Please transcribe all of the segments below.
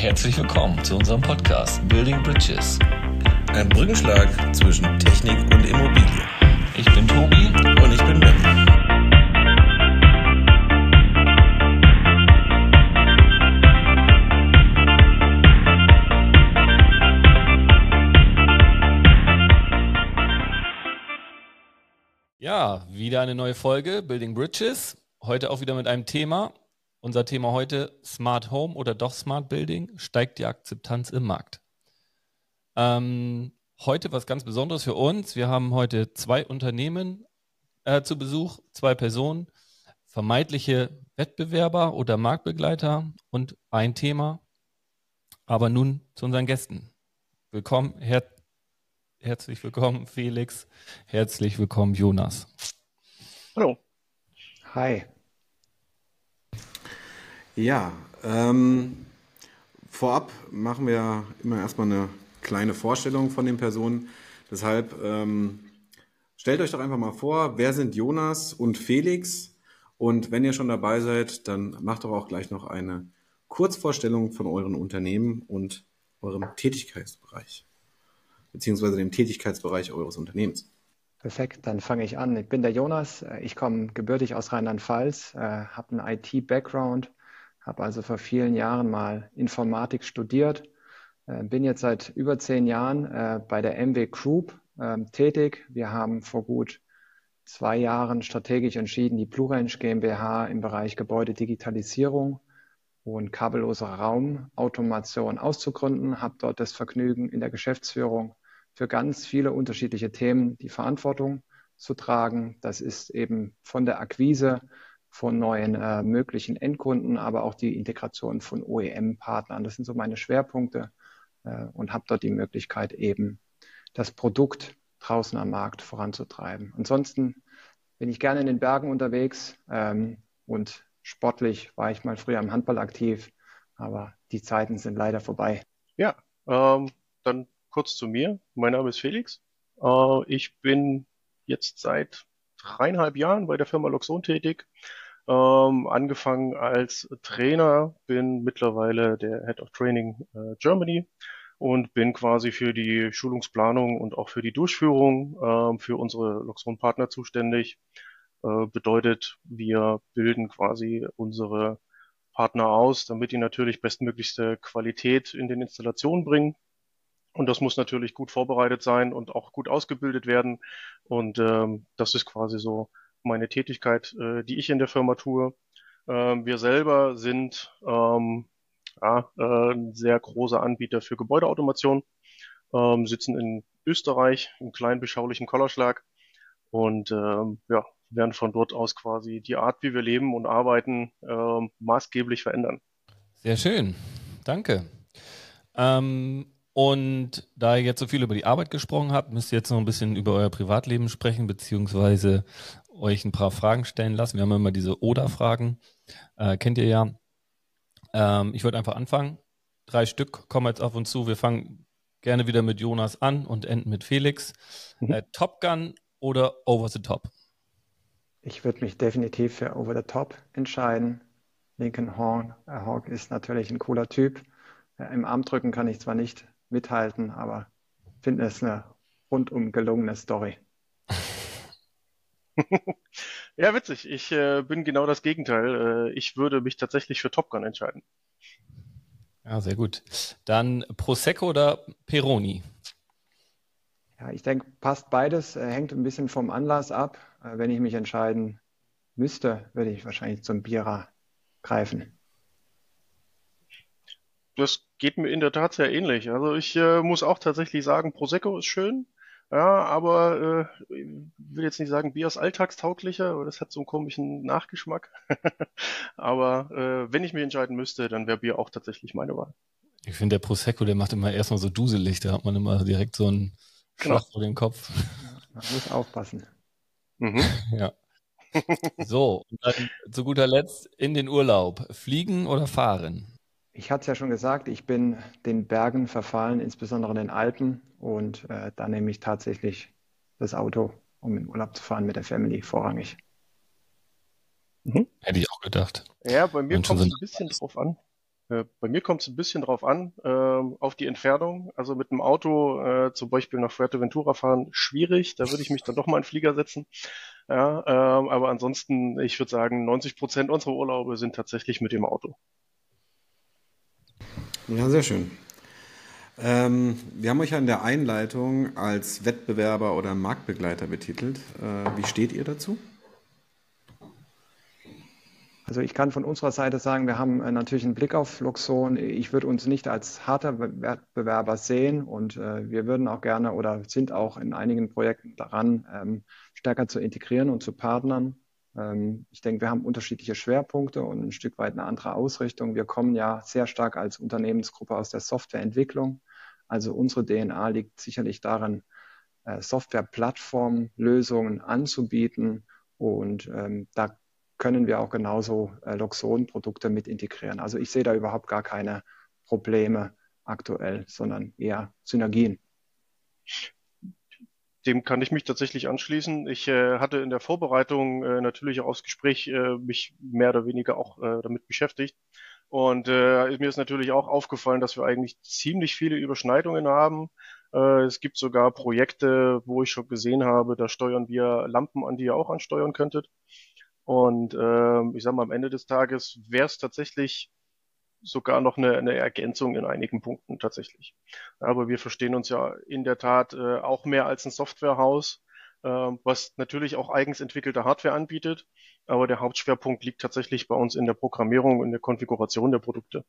herzlich willkommen zu unserem Podcast Building Bridges. Ein Brückenschlag zwischen Technik und Immobilie. Ich bin Tobi Und ich bin Ben. Ja, wieder eine neue Folge Building Bridges. Heute auch wieder mit einem Thema. Unser Thema heute Smart Home oder doch Smart Building. Steigt die Akzeptanz im Markt? Ähm, heute was ganz Besonderes für uns. Wir haben heute zwei Unternehmen äh, zu Besuch, zwei Personen, vermeintliche Wettbewerber oder Marktbegleiter und ein Thema. Aber nun zu unseren Gästen. Willkommen, Herr Herzlich willkommen, Felix. Herzlich willkommen, Jonas. Hallo. Hi. Ja, ähm, vorab machen wir immer erstmal eine kleine Vorstellung von den Personen. Deshalb ähm, stellt euch doch einfach mal vor, wer sind Jonas und Felix? Und wenn ihr schon dabei seid, dann macht doch auch gleich noch eine Kurzvorstellung von euren Unternehmen und eurem Tätigkeitsbereich, beziehungsweise dem Tätigkeitsbereich eures Unternehmens. Perfekt, dann fange ich an. Ich bin der Jonas. Ich komme gebürtig aus Rheinland-Pfalz, äh, habe einen IT-Background, habe also vor vielen Jahren mal Informatik studiert, äh, bin jetzt seit über zehn Jahren äh, bei der MW Group ähm, tätig. Wir haben vor gut zwei Jahren strategisch entschieden, die Plurange GmbH im Bereich Gebäudedigitalisierung und kabelloser Raumautomation auszugründen, habe dort das Vergnügen in der Geschäftsführung für ganz viele unterschiedliche Themen die Verantwortung zu tragen. Das ist eben von der Akquise von neuen äh, möglichen Endkunden, aber auch die Integration von OEM-Partnern. Das sind so meine Schwerpunkte äh, und habe dort die Möglichkeit eben das Produkt draußen am Markt voranzutreiben. Ansonsten bin ich gerne in den Bergen unterwegs ähm, und sportlich war ich mal früher im Handball aktiv, aber die Zeiten sind leider vorbei. Ja, ähm, dann kurz zu mir. Mein Name ist Felix. Äh, ich bin jetzt seit dreieinhalb Jahren bei der Firma Loxon tätig. Ähm, angefangen als Trainer, bin mittlerweile der Head of Training äh, Germany und bin quasi für die Schulungsplanung und auch für die Durchführung ähm, für unsere Loxon-Partner zuständig. Äh, bedeutet, wir bilden quasi unsere Partner aus, damit die natürlich bestmöglichste Qualität in den Installationen bringen. Und das muss natürlich gut vorbereitet sein und auch gut ausgebildet werden. Und ähm, das ist quasi so meine Tätigkeit, äh, die ich in der Firma tue. Ähm, wir selber sind ähm, ja, äh, ein sehr großer Anbieter für Gebäudeautomation, ähm, sitzen in Österreich im kleinen beschaulichen Kollerschlag und ähm, ja, werden von dort aus quasi die Art, wie wir leben und arbeiten, ähm, maßgeblich verändern. Sehr schön. Danke. Ähm, und da ihr jetzt so viel über die Arbeit gesprochen habt, müsst ihr jetzt noch ein bisschen über euer Privatleben sprechen, beziehungsweise euch ein paar Fragen stellen lassen. Wir haben immer diese Oder-Fragen. Äh, kennt ihr ja. Ähm, ich würde einfach anfangen. Drei Stück kommen jetzt auf uns zu. Wir fangen gerne wieder mit Jonas an und enden mit Felix. Mhm. Äh, Top Gun oder Over the Top? Ich würde mich definitiv für Over the Top entscheiden. Lincoln Horn, Hawk ist natürlich ein cooler Typ. Äh, Im Armdrücken kann ich zwar nicht mithalten, aber finde es eine rundum gelungene Story. Ja, witzig. Ich äh, bin genau das Gegenteil. Äh, ich würde mich tatsächlich für Top Gun entscheiden. Ja, sehr gut. Dann Prosecco oder Peroni? Ja, ich denke, passt beides, äh, hängt ein bisschen vom Anlass ab. Äh, Wenn ich mich entscheiden müsste, würde ich wahrscheinlich zum Bierer greifen. Das geht mir in der Tat sehr ähnlich. Also ich äh, muss auch tatsächlich sagen, Prosecco ist schön. Ja, aber äh, ich will jetzt nicht sagen, Bier ist alltagstauglicher, aber das hat so einen komischen Nachgeschmack. Aber äh, wenn ich mich entscheiden müsste, dann wäre Bier auch tatsächlich meine Wahl. Ich finde, der Prosecco, der macht immer erstmal so duselig. Da hat man immer direkt so einen Genau. Schlag vor den Kopf. Man muss aufpassen. Mhm. Ja. So, und dann zu guter Letzt in den Urlaub. Fliegen oder fahren? Ich hatte es ja schon gesagt, ich bin den Bergen verfallen, insbesondere den Alpen. Und äh, da nehme ich tatsächlich das Auto, um in Urlaub zu fahren mit der Family, vorrangig. Hätte ich auch gedacht. Ja, bei mir kommt es ein bisschen drauf an. Äh, bei mir kommt es ein bisschen drauf an, äh, auf die Entfernung. Also mit einem Auto äh, zum Beispiel nach Fuerteventura fahren, schwierig. Da würde ich mich dann doch mal in den Flieger setzen. Ja, ähm, aber ansonsten, ich würde sagen, 90 Prozent unserer Urlaube sind tatsächlich mit dem Auto. Ja, sehr schön. Ähm, wir haben euch ja in der Einleitung als Wettbewerber oder Marktbegleiter betitelt. Äh, wie steht ihr dazu? Also ich kann von unserer Seite sagen, wir haben äh, natürlich einen Blick auf Luxon. Ich würde uns nicht als harter Wettbewerber sehen und äh, wir würden auch gerne oder sind auch in einigen Projekten daran, ähm, stärker zu integrieren und zu partnern. Ähm, ich denke, wir haben unterschiedliche Schwerpunkte und ein Stück weit eine andere Ausrichtung. Wir kommen ja sehr stark als Unternehmensgruppe aus der Softwareentwicklung. Also unsere DNA liegt sicherlich darin, äh, Softwareplattformlösungen anzubieten und ähm, da können wir auch genauso äh, Loxon-Produkte mit integrieren. Also ich sehe da überhaupt gar keine Probleme aktuell, sondern eher Synergien. Dem kann ich mich tatsächlich anschließen. Ich äh, hatte in der Vorbereitung äh, natürlich auch aufs Gespräch äh, mich mehr oder weniger auch äh, damit beschäftigt. Und äh, mir ist natürlich auch aufgefallen, dass wir eigentlich ziemlich viele Überschneidungen haben. Äh, es gibt sogar Projekte, wo ich schon gesehen habe, da steuern wir Lampen an, die ihr auch ansteuern könntet. Und ähm, ich sage mal, am Ende des Tages wäre es tatsächlich sogar noch eine, eine Ergänzung in einigen Punkten tatsächlich. Aber wir verstehen uns ja in der Tat äh, auch mehr als ein Softwarehaus, äh, was natürlich auch eigens entwickelte Hardware anbietet. Aber der Hauptschwerpunkt liegt tatsächlich bei uns in der Programmierung und der Konfiguration der Produkte.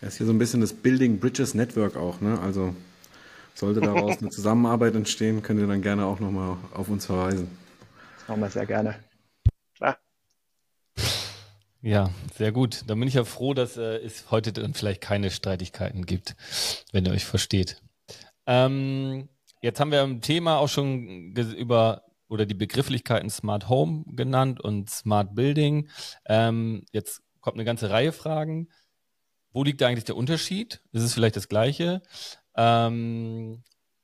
Das ist hier so ein bisschen das Building Bridges Network auch, ne? Also sollte daraus eine Zusammenarbeit entstehen, könnt ihr dann gerne auch nochmal auf uns verweisen. Das machen wir sehr gerne. Ja, sehr gut. Dann bin ich ja froh, dass äh, es heute dann vielleicht keine Streitigkeiten gibt, wenn ihr euch versteht. Ähm, jetzt haben wir im Thema auch schon über oder die Begrifflichkeiten Smart Home genannt und Smart Building. Ähm, jetzt kommt eine ganze Reihe Fragen. Wo liegt eigentlich der Unterschied? Ist es vielleicht das Gleiche? Ähm,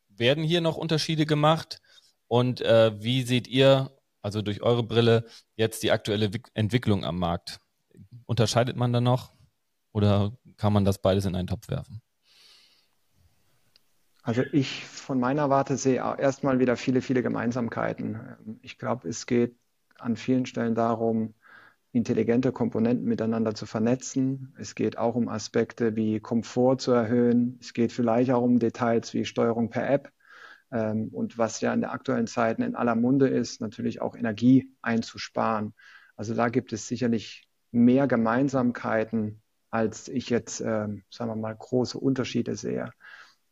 werden hier noch Unterschiede gemacht? Und äh, wie seht ihr, also durch eure Brille, jetzt die aktuelle Entwicklung am Markt? Unterscheidet man da noch oder kann man das beides in einen Topf werfen? Also ich von meiner Warte sehe erstmal wieder viele, viele Gemeinsamkeiten. Ich glaube, es geht an vielen Stellen darum, intelligente Komponenten miteinander zu vernetzen. Es geht auch um Aspekte wie Komfort zu erhöhen. Es geht vielleicht auch um Details wie Steuerung per App. Ähm, und was ja in der aktuellen Zeit in aller Munde ist, natürlich auch Energie einzusparen. Also da gibt es sicherlich mehr Gemeinsamkeiten, als ich jetzt, ähm, sagen wir mal, große Unterschiede sehe.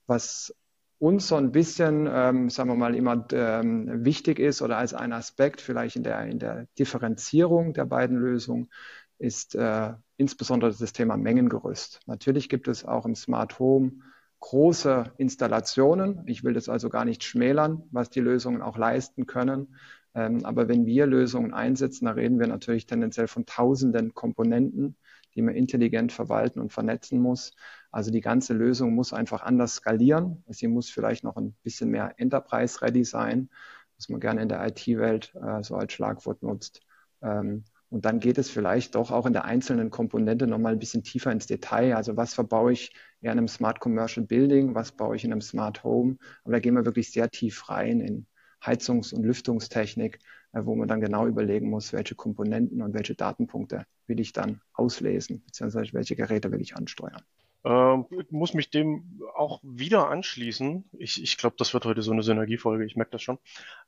Was uns so ein bisschen, ähm, sagen wir mal, immer ähm, wichtig ist oder als ein Aspekt vielleicht in der, in der Differenzierung der beiden Lösungen, ist äh, insbesondere das Thema Mengengerüst. Natürlich gibt es auch im Smart Home große Installationen. Ich will das also gar nicht schmälern, was die Lösungen auch leisten können. Ähm, aber wenn wir Lösungen einsetzen, da reden wir natürlich tendenziell von tausenden Komponenten, die man intelligent verwalten und vernetzen muss. Also die ganze Lösung muss einfach anders skalieren. Sie muss vielleicht noch ein bisschen mehr Enterprise-ready sein, was man gerne in der IT-Welt äh, so als Schlagwort nutzt. Ähm, und dann geht es vielleicht doch auch in der einzelnen Komponente nochmal ein bisschen tiefer ins Detail. Also was verbaue ich in einem Smart Commercial Building, was baue ich in einem Smart Home? Aber da gehen wir wirklich sehr tief rein in Heizungs- und Lüftungstechnik, äh, wo man dann genau überlegen muss, welche Komponenten und welche Datenpunkte will ich dann auslesen, beziehungsweise welche Geräte will ich ansteuern. Ähm, ich muss mich dem auch wieder anschließen. Ich, ich glaube, das wird heute so eine Synergiefolge, ich merke das schon.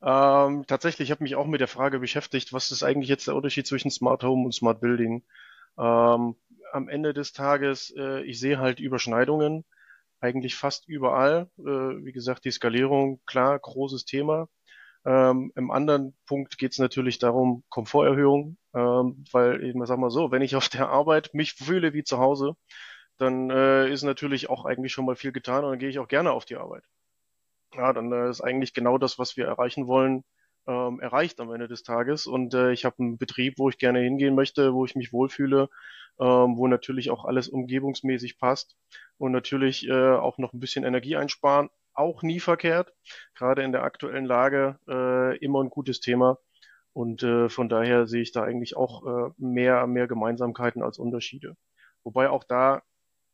Ähm, tatsächlich, ich habe mich auch mit der Frage beschäftigt, was ist eigentlich jetzt der Unterschied zwischen Smart Home und Smart Building? Ähm, am Ende des Tages, äh, ich sehe halt Überschneidungen, eigentlich fast überall. Äh, wie gesagt, die Skalierung, klar, großes Thema. Ähm, Im anderen Punkt geht es natürlich darum, Komforterhöhung, ähm, weil ich sag mal so, wenn ich auf der Arbeit mich fühle wie zu Hause, dann äh, ist natürlich auch eigentlich schon mal viel getan und dann gehe ich auch gerne auf die Arbeit. Ja, dann äh, ist eigentlich genau das, was wir erreichen wollen, ähm, erreicht am Ende des Tages. Und äh, ich habe einen Betrieb, wo ich gerne hingehen möchte, wo ich mich wohlfühle, ähm, wo natürlich auch alles umgebungsmäßig passt und natürlich äh, auch noch ein bisschen Energie einsparen, auch nie verkehrt. Gerade in der aktuellen Lage äh, immer ein gutes Thema. Und äh, von daher sehe ich da eigentlich auch äh, mehr, mehr Gemeinsamkeiten als Unterschiede. Wobei auch da,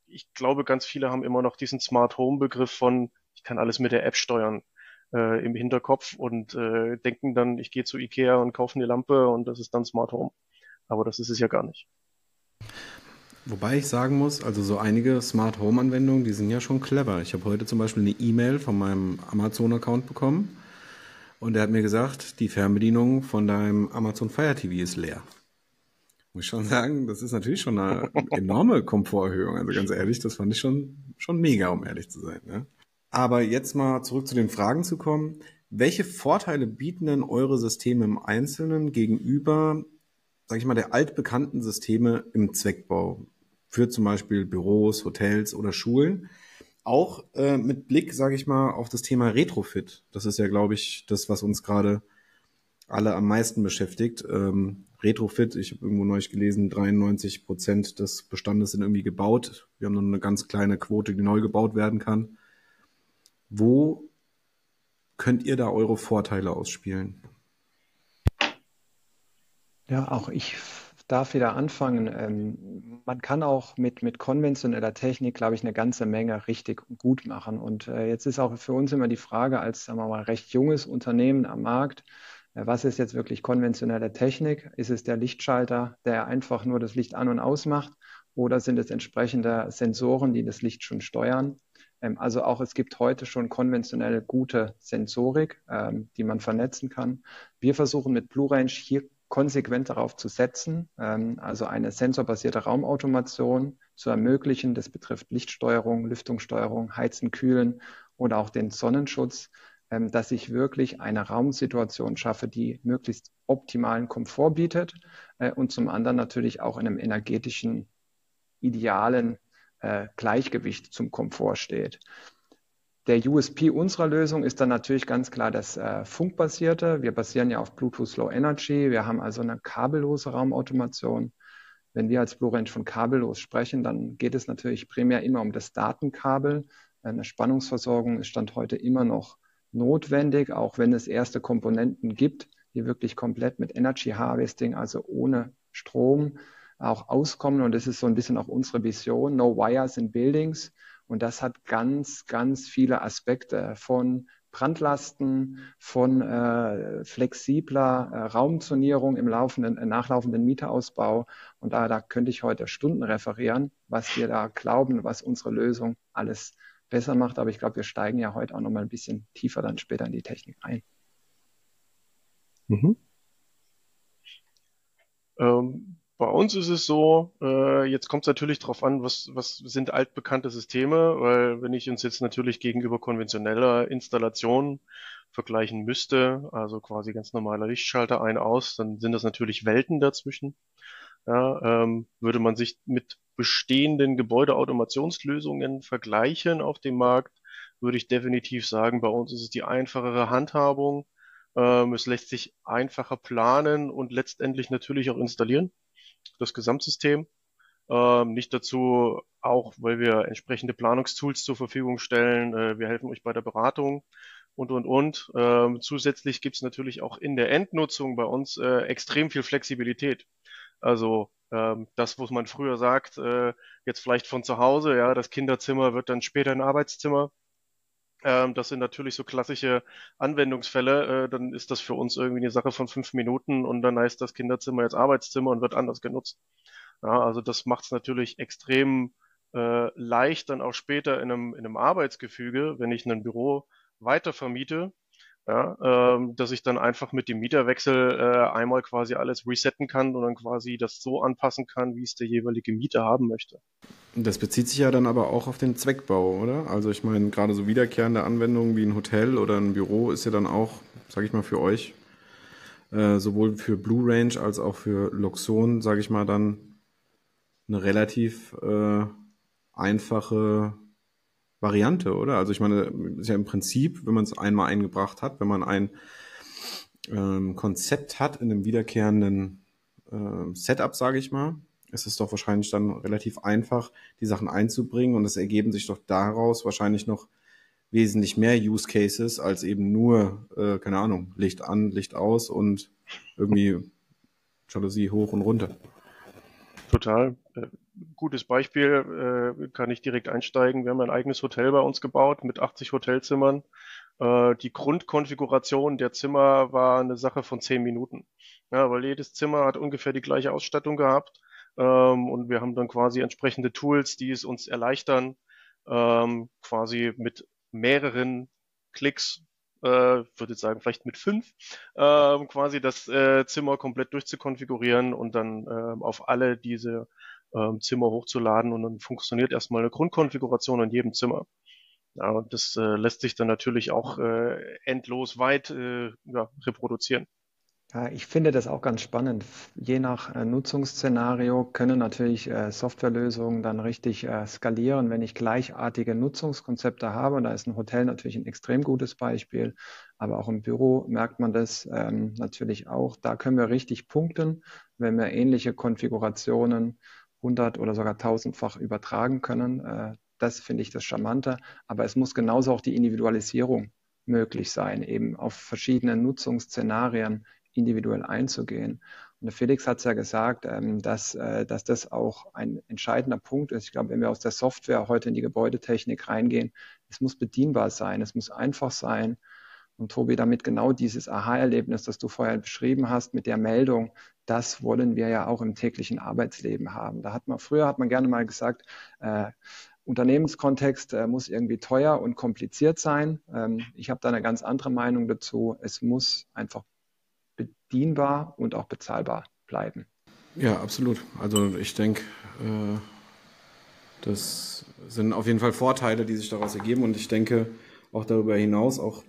ich glaube, ganz viele haben immer noch diesen Smart Home Begriff von, ich kann alles mit der App steuern äh, im Hinterkopf und äh, denken dann, ich gehe zu Ikea und kaufe eine Lampe und das ist dann Smart Home. Aber das ist es ja gar nicht. Wobei ich sagen muss, also so einige Smart Home Anwendungen, die sind ja schon clever. Ich habe heute zum Beispiel eine E-Mail von meinem Amazon-Account bekommen und er hat mir gesagt, die Fernbedienung von deinem Amazon Fire TV ist leer. Muss ich schon sagen, das ist natürlich schon eine enorme Komforterhöhung. Also ganz ehrlich, das fand ich schon, schon mega, um ehrlich zu sein. Ne? Aber jetzt mal zurück zu den Fragen zu kommen. Welche Vorteile bieten denn eure Systeme im Einzelnen gegenüber sage ich mal, der altbekannten Systeme im Zweckbau für zum Beispiel Büros, Hotels oder Schulen. Auch äh, mit Blick, sage ich mal, auf das Thema Retrofit. Das ist ja, glaube ich, das, was uns gerade alle am meisten beschäftigt. Ähm, Retrofit, ich habe irgendwo neulich gelesen, 93 Prozent des Bestandes sind irgendwie gebaut. Wir haben nur eine ganz kleine Quote, die neu gebaut werden kann. Wo könnt ihr da eure Vorteile ausspielen? Ja, auch ich darf wieder anfangen. Ähm, man kann auch mit, mit konventioneller Technik, glaube ich, eine ganze Menge richtig gut machen. Und äh, jetzt ist auch für uns immer die Frage, als sagen wir mal, recht junges Unternehmen am Markt, äh, was ist jetzt wirklich konventionelle Technik? Ist es der Lichtschalter, der einfach nur das Licht an und aus macht? Oder sind es entsprechende Sensoren, die das Licht schon steuern? Ähm, also auch es gibt heute schon konventionelle gute Sensorik, ähm, die man vernetzen kann. Wir versuchen mit Blue Range hier konsequent darauf zu setzen, ähm, also eine sensorbasierte Raumautomation zu ermöglichen. Das betrifft Lichtsteuerung, Lüftungssteuerung, Heizen, Kühlen oder auch den Sonnenschutz, ähm, dass ich wirklich eine Raumsituation schaffe, die möglichst optimalen Komfort bietet äh, und zum anderen natürlich auch in einem energetischen, idealen äh, Gleichgewicht zum Komfort steht. Der USP unserer Lösung ist dann natürlich ganz klar das äh, Funkbasierte. Wir basieren ja auf Bluetooth Low Energy. Wir haben also eine kabellose Raumautomation. Wenn wir als Blue Range von kabellos sprechen, dann geht es natürlich primär immer um das Datenkabel. Eine Spannungsversorgung ist Stand heute immer noch notwendig, auch wenn es erste Komponenten gibt, die wirklich komplett mit Energy Harvesting, also ohne Strom, auch auskommen. Und das ist so ein bisschen auch unsere Vision. No wires in buildings. Und das hat ganz, ganz viele Aspekte von Brandlasten, von äh, flexibler äh, Raumzonierung im laufenden, äh, nachlaufenden Mieterausbau. Und da, da könnte ich heute Stunden referieren, was wir da glauben, was unsere Lösung alles besser macht. Aber ich glaube, wir steigen ja heute auch noch mal ein bisschen tiefer dann später in die Technik ein. Mhm. Ähm, bei uns ist es so, äh, jetzt kommt es natürlich darauf an, was, was sind altbekannte Systeme, weil wenn ich uns jetzt natürlich gegenüber konventioneller Installation vergleichen müsste, also quasi ganz normaler Lichtschalter ein aus, dann sind das natürlich Welten dazwischen. Ja, ähm, würde man sich mit bestehenden Gebäudeautomationslösungen vergleichen auf dem Markt, würde ich definitiv sagen, bei uns ist es die einfachere Handhabung. Ähm, es lässt sich einfacher planen und letztendlich natürlich auch installieren das Gesamtsystem. Ähm, nicht dazu auch, weil wir entsprechende Planungstools zur Verfügung stellen. Äh, wir helfen euch bei der Beratung und, und, und. Ähm, zusätzlich gibt's natürlich auch in der Endnutzung bei uns äh, extrem viel Flexibilität. Also ähm, das, was man früher sagt, äh, jetzt vielleicht von zu Hause, ja, das Kinderzimmer wird dann später ein Arbeitszimmer. Ähm, das sind natürlich so klassische Anwendungsfälle. Äh, dann ist das für uns irgendwie eine Sache von fünf Minuten und dann heißt das Kinderzimmer jetzt Arbeitszimmer und wird anders genutzt. Ja, also das macht es natürlich extrem äh, leicht dann auch später in einem, in einem Arbeitsgefüge, wenn ich ein Büro weiter vermiete, ja, ähm, dass ich dann einfach mit dem Mieterwechsel äh, einmal quasi alles resetten kann und dann quasi das so anpassen kann, wie es der jeweilige Mieter haben möchte. Das bezieht sich ja dann aber auch auf den Zweckbau, oder? Also ich meine, gerade so wiederkehrende Anwendungen wie ein Hotel oder ein Büro ist ja dann auch, sage ich mal, für euch, äh, sowohl für Blue Range als auch für Luxon, sage ich mal, dann eine relativ äh, einfache Variante, oder? Also ich meine, ist ja im Prinzip, wenn man es einmal eingebracht hat, wenn man ein ähm, Konzept hat in einem wiederkehrenden äh, Setup, sage ich mal, ist es doch wahrscheinlich dann relativ einfach, die Sachen einzubringen und es ergeben sich doch daraus wahrscheinlich noch wesentlich mehr Use Cases als eben nur, äh, keine Ahnung, Licht an, Licht aus und irgendwie Jalousie hoch und runter. Total. Gutes Beispiel, äh, kann ich direkt einsteigen. Wir haben ein eigenes Hotel bei uns gebaut mit 80 Hotelzimmern. Äh, die Grundkonfiguration der Zimmer war eine Sache von zehn Minuten. Ja, weil jedes Zimmer hat ungefähr die gleiche Ausstattung gehabt. Ähm, und wir haben dann quasi entsprechende Tools, die es uns erleichtern, ähm, quasi mit mehreren Klicks äh, würde ich sagen, vielleicht mit fünf, äh, quasi das äh, Zimmer komplett durchzukonfigurieren und dann äh, auf alle diese äh, Zimmer hochzuladen und dann funktioniert erstmal eine Grundkonfiguration in jedem Zimmer. Ja, und das äh, lässt sich dann natürlich auch äh, endlos weit äh, ja, reproduzieren. Ja, ich finde das auch ganz spannend. Je nach äh, Nutzungsszenario können natürlich äh, Softwarelösungen dann richtig äh, skalieren, wenn ich gleichartige Nutzungskonzepte habe. Und da ist ein Hotel natürlich ein extrem gutes Beispiel, aber auch im Büro merkt man das ähm, natürlich auch. Da können wir richtig punkten, wenn wir ähnliche Konfigurationen hundert oder sogar tausendfach übertragen können. Äh, das finde ich das Charmante. Aber es muss genauso auch die Individualisierung möglich sein, eben auf verschiedene Nutzungsszenarien individuell einzugehen. Und der Felix hat es ja gesagt, ähm, dass, äh, dass das auch ein entscheidender Punkt ist. Ich glaube, wenn wir aus der Software heute in die Gebäudetechnik reingehen, es muss bedienbar sein, es muss einfach sein. Und Tobi, damit genau dieses Aha-Erlebnis, das du vorher beschrieben hast, mit der Meldung, das wollen wir ja auch im täglichen Arbeitsleben haben. Da hat man, früher hat man gerne mal gesagt, äh, Unternehmenskontext äh, muss irgendwie teuer und kompliziert sein. Ähm, ich habe da eine ganz andere Meinung dazu. Es muss einfach bedienbar und auch bezahlbar bleiben. Ja, absolut. Also ich denke, äh, das sind auf jeden Fall Vorteile, die sich daraus ergeben und ich denke auch darüber hinaus auch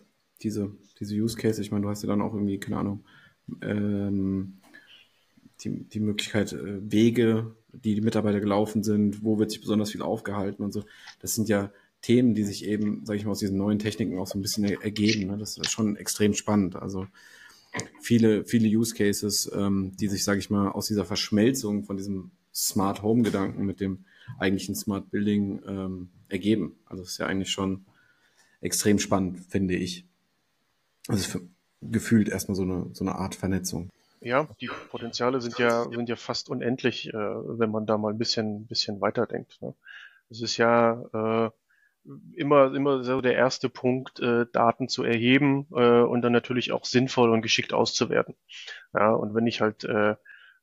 diese, diese Use Case, ich meine, du hast ja dann auch irgendwie, keine Ahnung, ähm, die, die Möglichkeit, äh, Wege, die die Mitarbeiter gelaufen sind, wo wird sich besonders viel aufgehalten und so. Das sind ja Themen, die sich eben, sage ich mal, aus diesen neuen Techniken auch so ein bisschen ergeben. Ne? Das ist schon extrem spannend. Also viele, viele Use Cases, ähm, die sich, sage ich mal, aus dieser Verschmelzung von diesem Smart Home Gedanken mit dem eigentlichen Smart Building ähm, ergeben. Also es ist ja eigentlich schon extrem spannend, finde ich. Also gefühlt erstmal so eine, so eine Art Vernetzung. Ja, die Potenziale sind ja, sind ja fast unendlich, äh, wenn man da mal ein bisschen, bisschen weiterdenkt. Ne? Es ist ja, äh, immer, immer so der erste Punkt, äh, Daten zu erheben äh, und dann natürlich auch sinnvoll und geschickt auszuwerten. Ja, und wenn ich halt äh,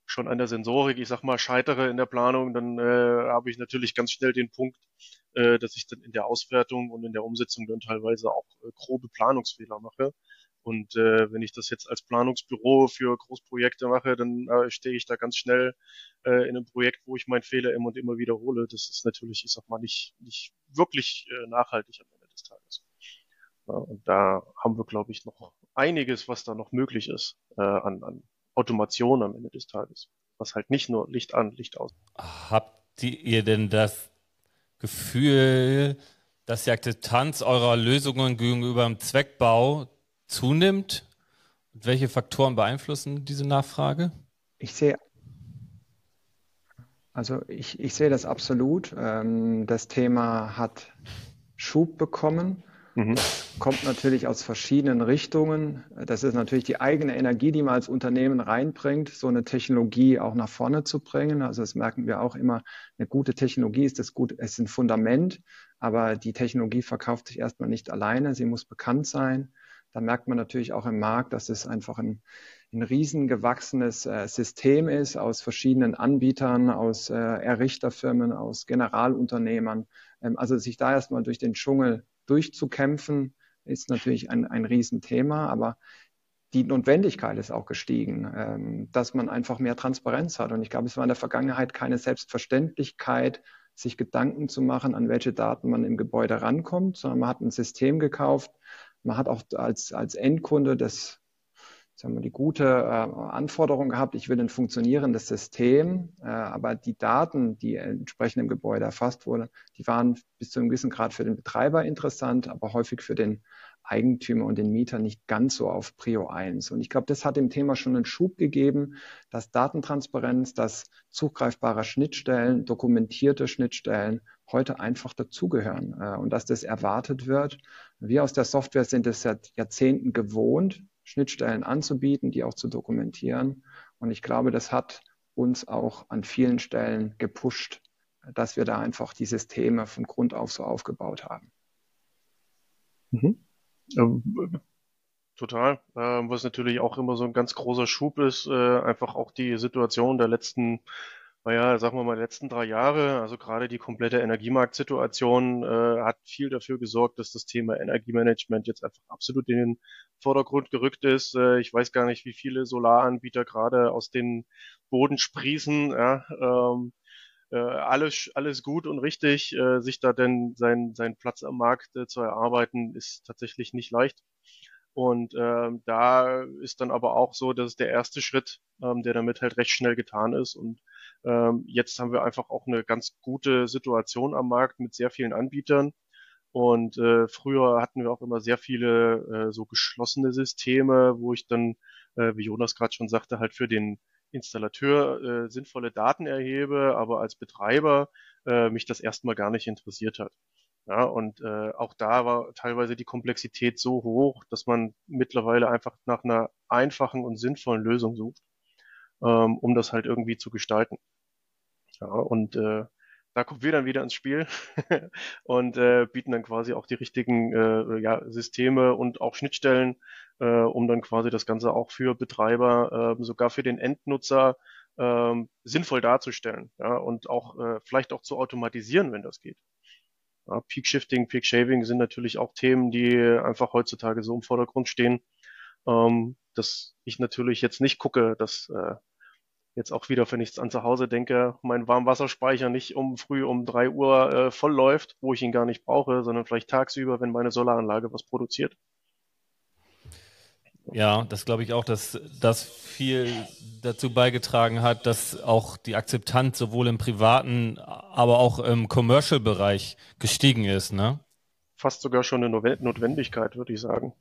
schon an der Sensorik, ich sag mal, scheitere in der Planung, dann äh, habe ich natürlich ganz schnell den Punkt, äh, dass ich dann in der Auswertung und in der Umsetzung dann teilweise auch äh, grobe Planungsfehler mache. Und äh, wenn ich das jetzt als Planungsbüro für Großprojekte mache, dann äh, stehe ich da ganz schnell äh, in einem Projekt, wo ich meinen Fehler immer und immer wiederhole. Das ist natürlich, ich sag mal, nicht, nicht wirklich äh, nachhaltig am Ende des Tages. Ja, und da haben wir, glaube ich, noch einiges, was da noch möglich ist äh, an, an Automation am Ende des Tages. Was halt nicht nur Licht an, Licht aus. Habt ihr denn das Gefühl, dass die Akzeptanz eurer Lösungen gegenüber dem Zweckbau zunimmt? Und welche Faktoren beeinflussen diese Nachfrage? Ich sehe, also ich, ich sehe das absolut. Ähm, das Thema hat Schub bekommen. Mhm. Kommt natürlich aus verschiedenen Richtungen. Das ist natürlich die eigene Energie, die man als Unternehmen reinbringt, so eine Technologie auch nach vorne zu bringen. Also das merken wir auch immer. Eine gute Technologie ist das gut, es ist ein Fundament, aber die Technologie verkauft sich erstmal nicht alleine. Sie muss bekannt sein. Da merkt man natürlich auch im Markt, dass es einfach ein, ein riesengewachsenes äh, System ist aus verschiedenen Anbietern, aus äh, Errichterfirmen, aus Generalunternehmern. Ähm, also sich da erstmal durch den Dschungel durchzukämpfen, ist natürlich ein, ein Riesenthema, aber die Notwendigkeit ist auch gestiegen, ähm, dass man einfach mehr Transparenz hat. Und ich glaube, es war in der Vergangenheit keine Selbstverständlichkeit, sich Gedanken zu machen, an welche Daten man im Gebäude rankommt, sondern man hat ein System gekauft, man hat auch als, als Endkunde das, sagen wir, die gute äh, Anforderung gehabt, ich will ein funktionierendes System, äh, aber die Daten, die entsprechend im Gebäude erfasst wurden, die waren bis zu einem gewissen Grad für den Betreiber interessant, aber häufig für den Eigentümer und den Mieter nicht ganz so auf Prio 1. Und ich glaube, das hat dem Thema schon einen Schub gegeben, dass Datentransparenz, dass zugreifbare Schnittstellen, dokumentierte Schnittstellen heute einfach dazugehören äh, und dass das erwartet wird. Wir aus der Software sind es seit Jahrzehnten gewohnt, Schnittstellen anzubieten, die auch zu dokumentieren. Und ich glaube, das hat uns auch an vielen Stellen gepusht, dass wir da einfach die Systeme von Grund auf so aufgebaut haben. Mhm. Ähm, total. Ähm, was natürlich auch immer so ein ganz großer Schub ist, äh, einfach auch die Situation der letzten naja, sagen wir mal, letzten drei Jahre, also gerade die komplette Energiemarktsituation äh, hat viel dafür gesorgt, dass das Thema Energiemanagement jetzt einfach absolut in den Vordergrund gerückt ist. Äh, ich weiß gar nicht, wie viele Solaranbieter gerade aus den Boden sprießen. Ja, ähm, äh, alles, alles gut und richtig, äh, sich da denn sein, sein Platz am Markt äh, zu erarbeiten, ist tatsächlich nicht leicht. Und ähm, da ist dann aber auch so, dass der erste Schritt, ähm, der damit halt recht schnell getan ist. Und ähm, jetzt haben wir einfach auch eine ganz gute Situation am Markt mit sehr vielen Anbietern. Und äh, früher hatten wir auch immer sehr viele äh, so geschlossene Systeme, wo ich dann, äh, wie Jonas gerade schon sagte, halt für den Installateur äh, sinnvolle Daten erhebe, aber als Betreiber äh, mich das erstmal gar nicht interessiert hat. Ja, und äh, auch da war teilweise die Komplexität so hoch, dass man mittlerweile einfach nach einer einfachen und sinnvollen Lösung sucht, ähm, um das halt irgendwie zu gestalten. Ja, und äh, da kommen wir dann wieder ins Spiel und äh, bieten dann quasi auch die richtigen äh, ja, Systeme und auch Schnittstellen, äh, um dann quasi das Ganze auch für Betreiber, äh, sogar für den Endnutzer äh, sinnvoll darzustellen ja, und auch äh, vielleicht auch zu automatisieren, wenn das geht. Ja, Peak Shifting, Peak Shaving sind natürlich auch Themen, die einfach heutzutage so im Vordergrund stehen, ähm, dass ich natürlich jetzt nicht gucke, dass äh, jetzt auch wieder, wenn ich an zu Hause denke, mein Warmwasserspeicher nicht um früh um drei Uhr äh, voll läuft, wo ich ihn gar nicht brauche, sondern vielleicht tagsüber, wenn meine Solaranlage was produziert. Ja, das glaube ich auch, dass das viel dazu beigetragen hat, dass auch die Akzeptanz sowohl im privaten, aber auch im Commercial-Bereich gestiegen ist, ne? Fast sogar schon eine Notwendigkeit, würde ich sagen.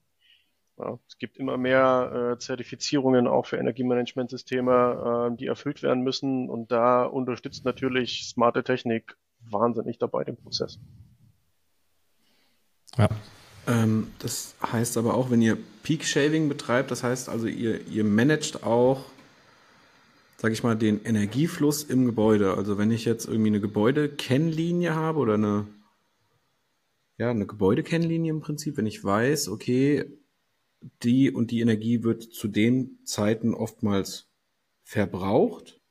Ja, es gibt immer mehr äh, Zertifizierungen auch für Energiemanagementsysteme, äh, die erfüllt werden müssen und da unterstützt natürlich smarte Technik wahnsinnig dabei den Prozess. Ja. Ähm, das heißt aber auch, wenn ihr Peak Shaving betreibt, das heißt also, ihr, ihr managt auch, sage ich mal, den Energiefluss im Gebäude. Also wenn ich jetzt irgendwie eine Gebäudekennlinie habe oder eine, ja, eine Gebäudekennlinie im Prinzip, wenn ich weiß, okay, die und die Energie wird zu den Zeiten oftmals verbraucht,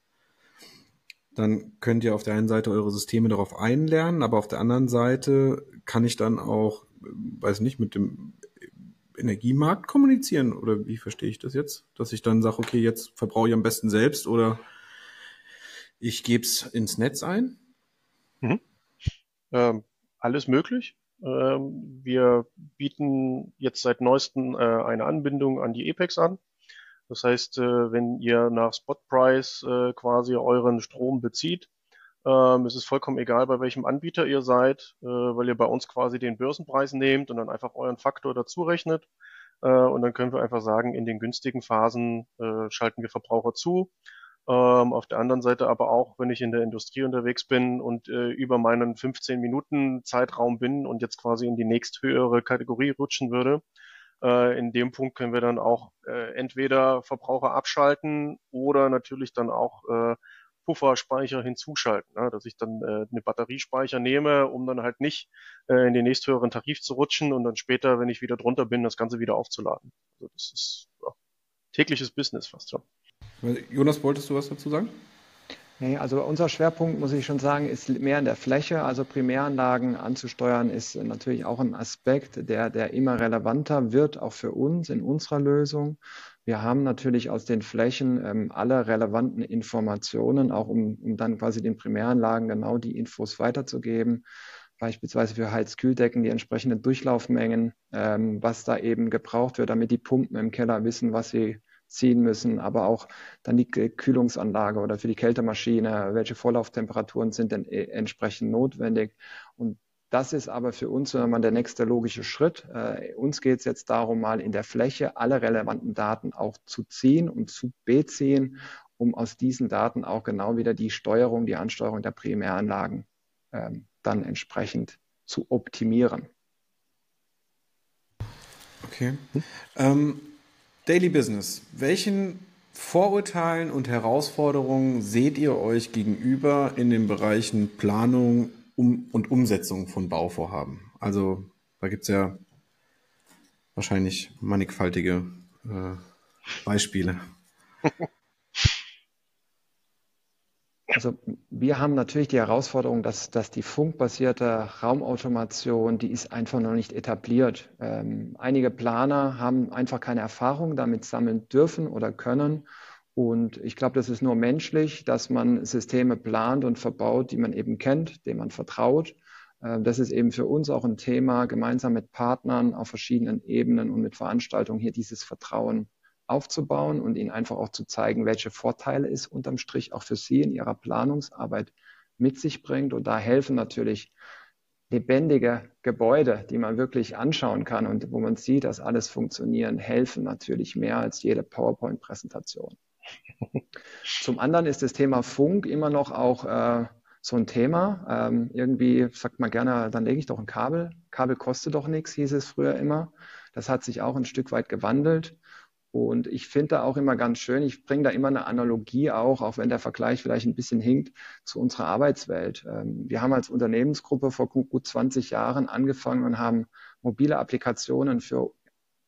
dann könnt ihr auf der einen Seite eure Systeme darauf einlernen, aber auf der anderen Seite kann ich dann auch weiß nicht, mit dem Energiemarkt kommunizieren? Oder wie verstehe ich das jetzt? Dass ich dann sage, okay, jetzt verbrauche ich am besten selbst oder ich gebe es ins Netz ein? Mhm. Ähm, alles möglich. Ähm, wir bieten jetzt seit neuestem äh, eine Anbindung an die EPEX an. Das heißt, äh, wenn ihr nach Spot Price äh, quasi euren Strom bezieht, ähm, es ist vollkommen egal, bei welchem Anbieter ihr seid, weil ihr bei uns quasi den Börsenpreis nehmt und dann einfach euren Faktor dazu rechnet. Und dann können wir einfach sagen, in den günstigen Phasen schalten wir Verbraucher zu. Ähm, auf der anderen Seite aber auch, wenn ich in der Industrie unterwegs bin und äh, über meinen 15 Minuten Zeitraum bin und jetzt quasi in die nächsthöhere Kategorie rutschen würde, äh, in dem Punkt können wir dann auch äh, entweder Verbraucher abschalten oder natürlich dann auch äh, Pufferspeicher hinzuschalten, ne? dass ich dann äh, eine Batteriespeicher nehme, um dann halt nicht äh, in den nächsthöheren Tarif zu rutschen und dann später, wenn ich wieder drunter bin, das Ganze wieder aufzuladen. Also das ist ja, tägliches Business fast schon. Jonas, wolltest du was dazu sagen? Nee, also unser Schwerpunkt, muss ich schon sagen, ist mehr in der Fläche. Also Primäranlagen anzusteuern ist natürlich auch ein Aspekt, der, der immer relevanter wird, auch für uns in unserer Lösung. Wir haben natürlich aus den Flächen ähm, alle relevanten Informationen, auch um, um dann quasi den Primäranlagen genau die Infos weiterzugeben. Beispielsweise für Heizkühldecken die entsprechenden Durchlaufmengen, ähm, was da eben gebraucht wird, damit die Pumpen im Keller wissen, was sie ziehen müssen, aber auch dann die Kühlungsanlage oder für die Kältemaschine, welche Vorlauftemperaturen sind denn äh, entsprechend notwendig. Und das ist aber für uns mal der nächste logische Schritt. Äh, uns geht es jetzt darum, mal in der Fläche alle relevanten Daten auch zu ziehen und zu beziehen, um aus diesen Daten auch genau wieder die Steuerung, die Ansteuerung der Primäranlagen ähm, dann entsprechend zu optimieren. Okay. Ähm, Daily Business. Welchen Vorurteilen und Herausforderungen seht ihr euch gegenüber in den Bereichen Planung und Umsetzung von Bauvorhaben? Also da gibt es ja wahrscheinlich mannigfaltige äh, Beispiele. Also wir haben natürlich die Herausforderung, dass, dass die funkbasierte Raumautomation, die ist einfach noch nicht etabliert. Ähm, einige Planer haben einfach keine Erfahrung damit sammeln dürfen oder können. Und ich glaube, das ist nur menschlich, dass man Systeme plant und verbaut, die man eben kennt, denen man vertraut. Ähm, das ist eben für uns auch ein Thema, gemeinsam mit Partnern auf verschiedenen Ebenen und mit Veranstaltungen hier dieses Vertrauen aufzubauen und ihnen einfach auch zu zeigen, welche Vorteile es unterm Strich auch für sie in ihrer Planungsarbeit mit sich bringt. Und da helfen natürlich lebendige Gebäude, die man wirklich anschauen kann und wo man sieht, dass alles funktionieren, helfen natürlich mehr als jede PowerPoint-Präsentation. Zum anderen ist das Thema Funk immer noch auch äh, so ein Thema. Ähm, irgendwie sagt man gerne, dann lege ich doch ein Kabel. Kabel kostet doch nichts, hieß es früher immer. Das hat sich auch ein Stück weit gewandelt. Und ich finde da auch immer ganz schön, ich bringe da immer eine Analogie auch, auch wenn der Vergleich vielleicht ein bisschen hinkt, zu unserer Arbeitswelt. Ähm, wir haben als Unternehmensgruppe vor gut 20 Jahren angefangen und haben mobile Applikationen für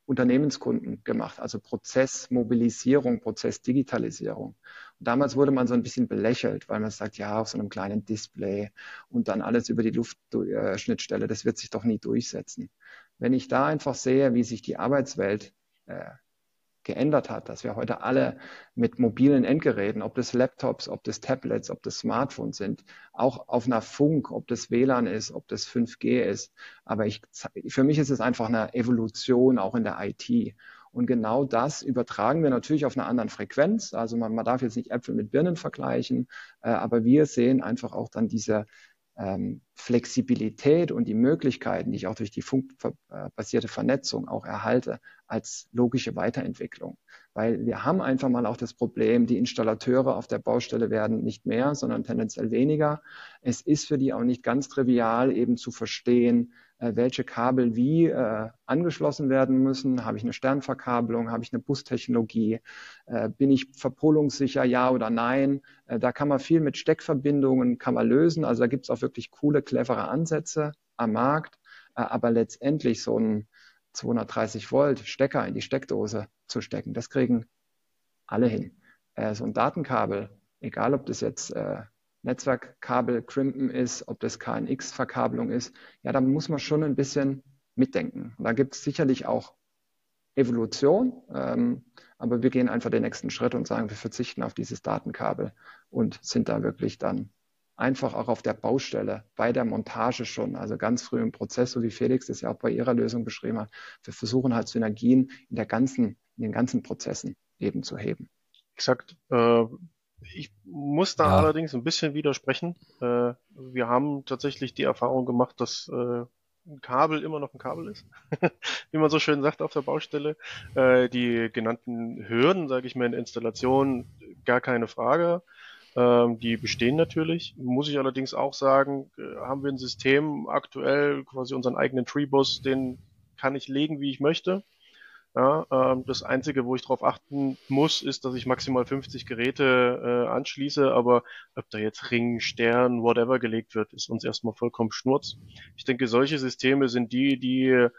Unternehmenskunden gemacht, also Prozessmobilisierung, Prozessdigitalisierung. Und damals wurde man so ein bisschen belächelt, weil man sagt, ja, auf so einem kleinen Display und dann alles über die Luftschnittstelle, das wird sich doch nie durchsetzen. Wenn ich da einfach sehe, wie sich die Arbeitswelt äh, geändert hat, dass wir heute alle mit mobilen Endgeräten, ob das Laptops, ob das Tablets, ob das Smartphones sind, auch auf einer Funk, ob das WLAN ist, ob das 5G ist. Aber ich, für mich ist es einfach eine Evolution auch in der IT. Und genau das übertragen wir natürlich auf einer anderen Frequenz. Also man, man darf jetzt nicht Äpfel mit Birnen vergleichen, äh, aber wir sehen einfach auch dann diese ähm, Flexibilität und die Möglichkeiten, die ich auch durch die funkbasierte Vernetzung auch erhalte, als logische Weiterentwicklung. Weil wir haben einfach mal auch das Problem, die Installateure auf der Baustelle werden nicht mehr, sondern tendenziell weniger. Es ist für die auch nicht ganz trivial, eben zu verstehen, äh, welche Kabel wie äh, angeschlossen werden müssen. Habe ich eine Sternverkabelung? Habe ich eine Bustechnologie? Äh, bin ich verpolungssicher, ja oder nein? Äh, da kann man viel mit Steckverbindungen kann man lösen. Also da gibt es auch wirklich coole, clevere Ansätze am Markt. Äh, aber letztendlich so ein 230 Volt Stecker in die Steckdose zu stecken, das kriegen alle hin. Äh, so ein Datenkabel, egal ob das jetzt äh, Netzwerkkabel crimpen ist, ob das KNX-Verkabelung ist, ja, da muss man schon ein bisschen mitdenken. Da gibt es sicherlich auch Evolution, ähm, aber wir gehen einfach den nächsten Schritt und sagen, wir verzichten auf dieses Datenkabel und sind da wirklich dann einfach auch auf der Baustelle, bei der Montage schon, also ganz früh im Prozess, so wie Felix das ja auch bei ihrer Lösung beschrieben hat. Wir versuchen halt Synergien in der ganzen, in den ganzen Prozessen eben zu heben. Exakt. Äh, ich muss da ja. allerdings ein bisschen widersprechen. Äh, wir haben tatsächlich die Erfahrung gemacht, dass äh, ein Kabel immer noch ein Kabel ist, wie man so schön sagt auf der Baustelle. Äh, die genannten Hürden, sage ich mal, in der Installation, gar keine Frage. Ähm, die bestehen natürlich. Muss ich allerdings auch sagen, haben wir ein System aktuell, quasi unseren eigenen Treebus, den kann ich legen, wie ich möchte. Ja, ähm, das Einzige, wo ich darauf achten muss, ist, dass ich maximal 50 Geräte äh, anschließe, aber ob da jetzt Ring, Stern, whatever gelegt wird, ist uns erstmal vollkommen schnurz. Ich denke, solche Systeme sind die, die äh,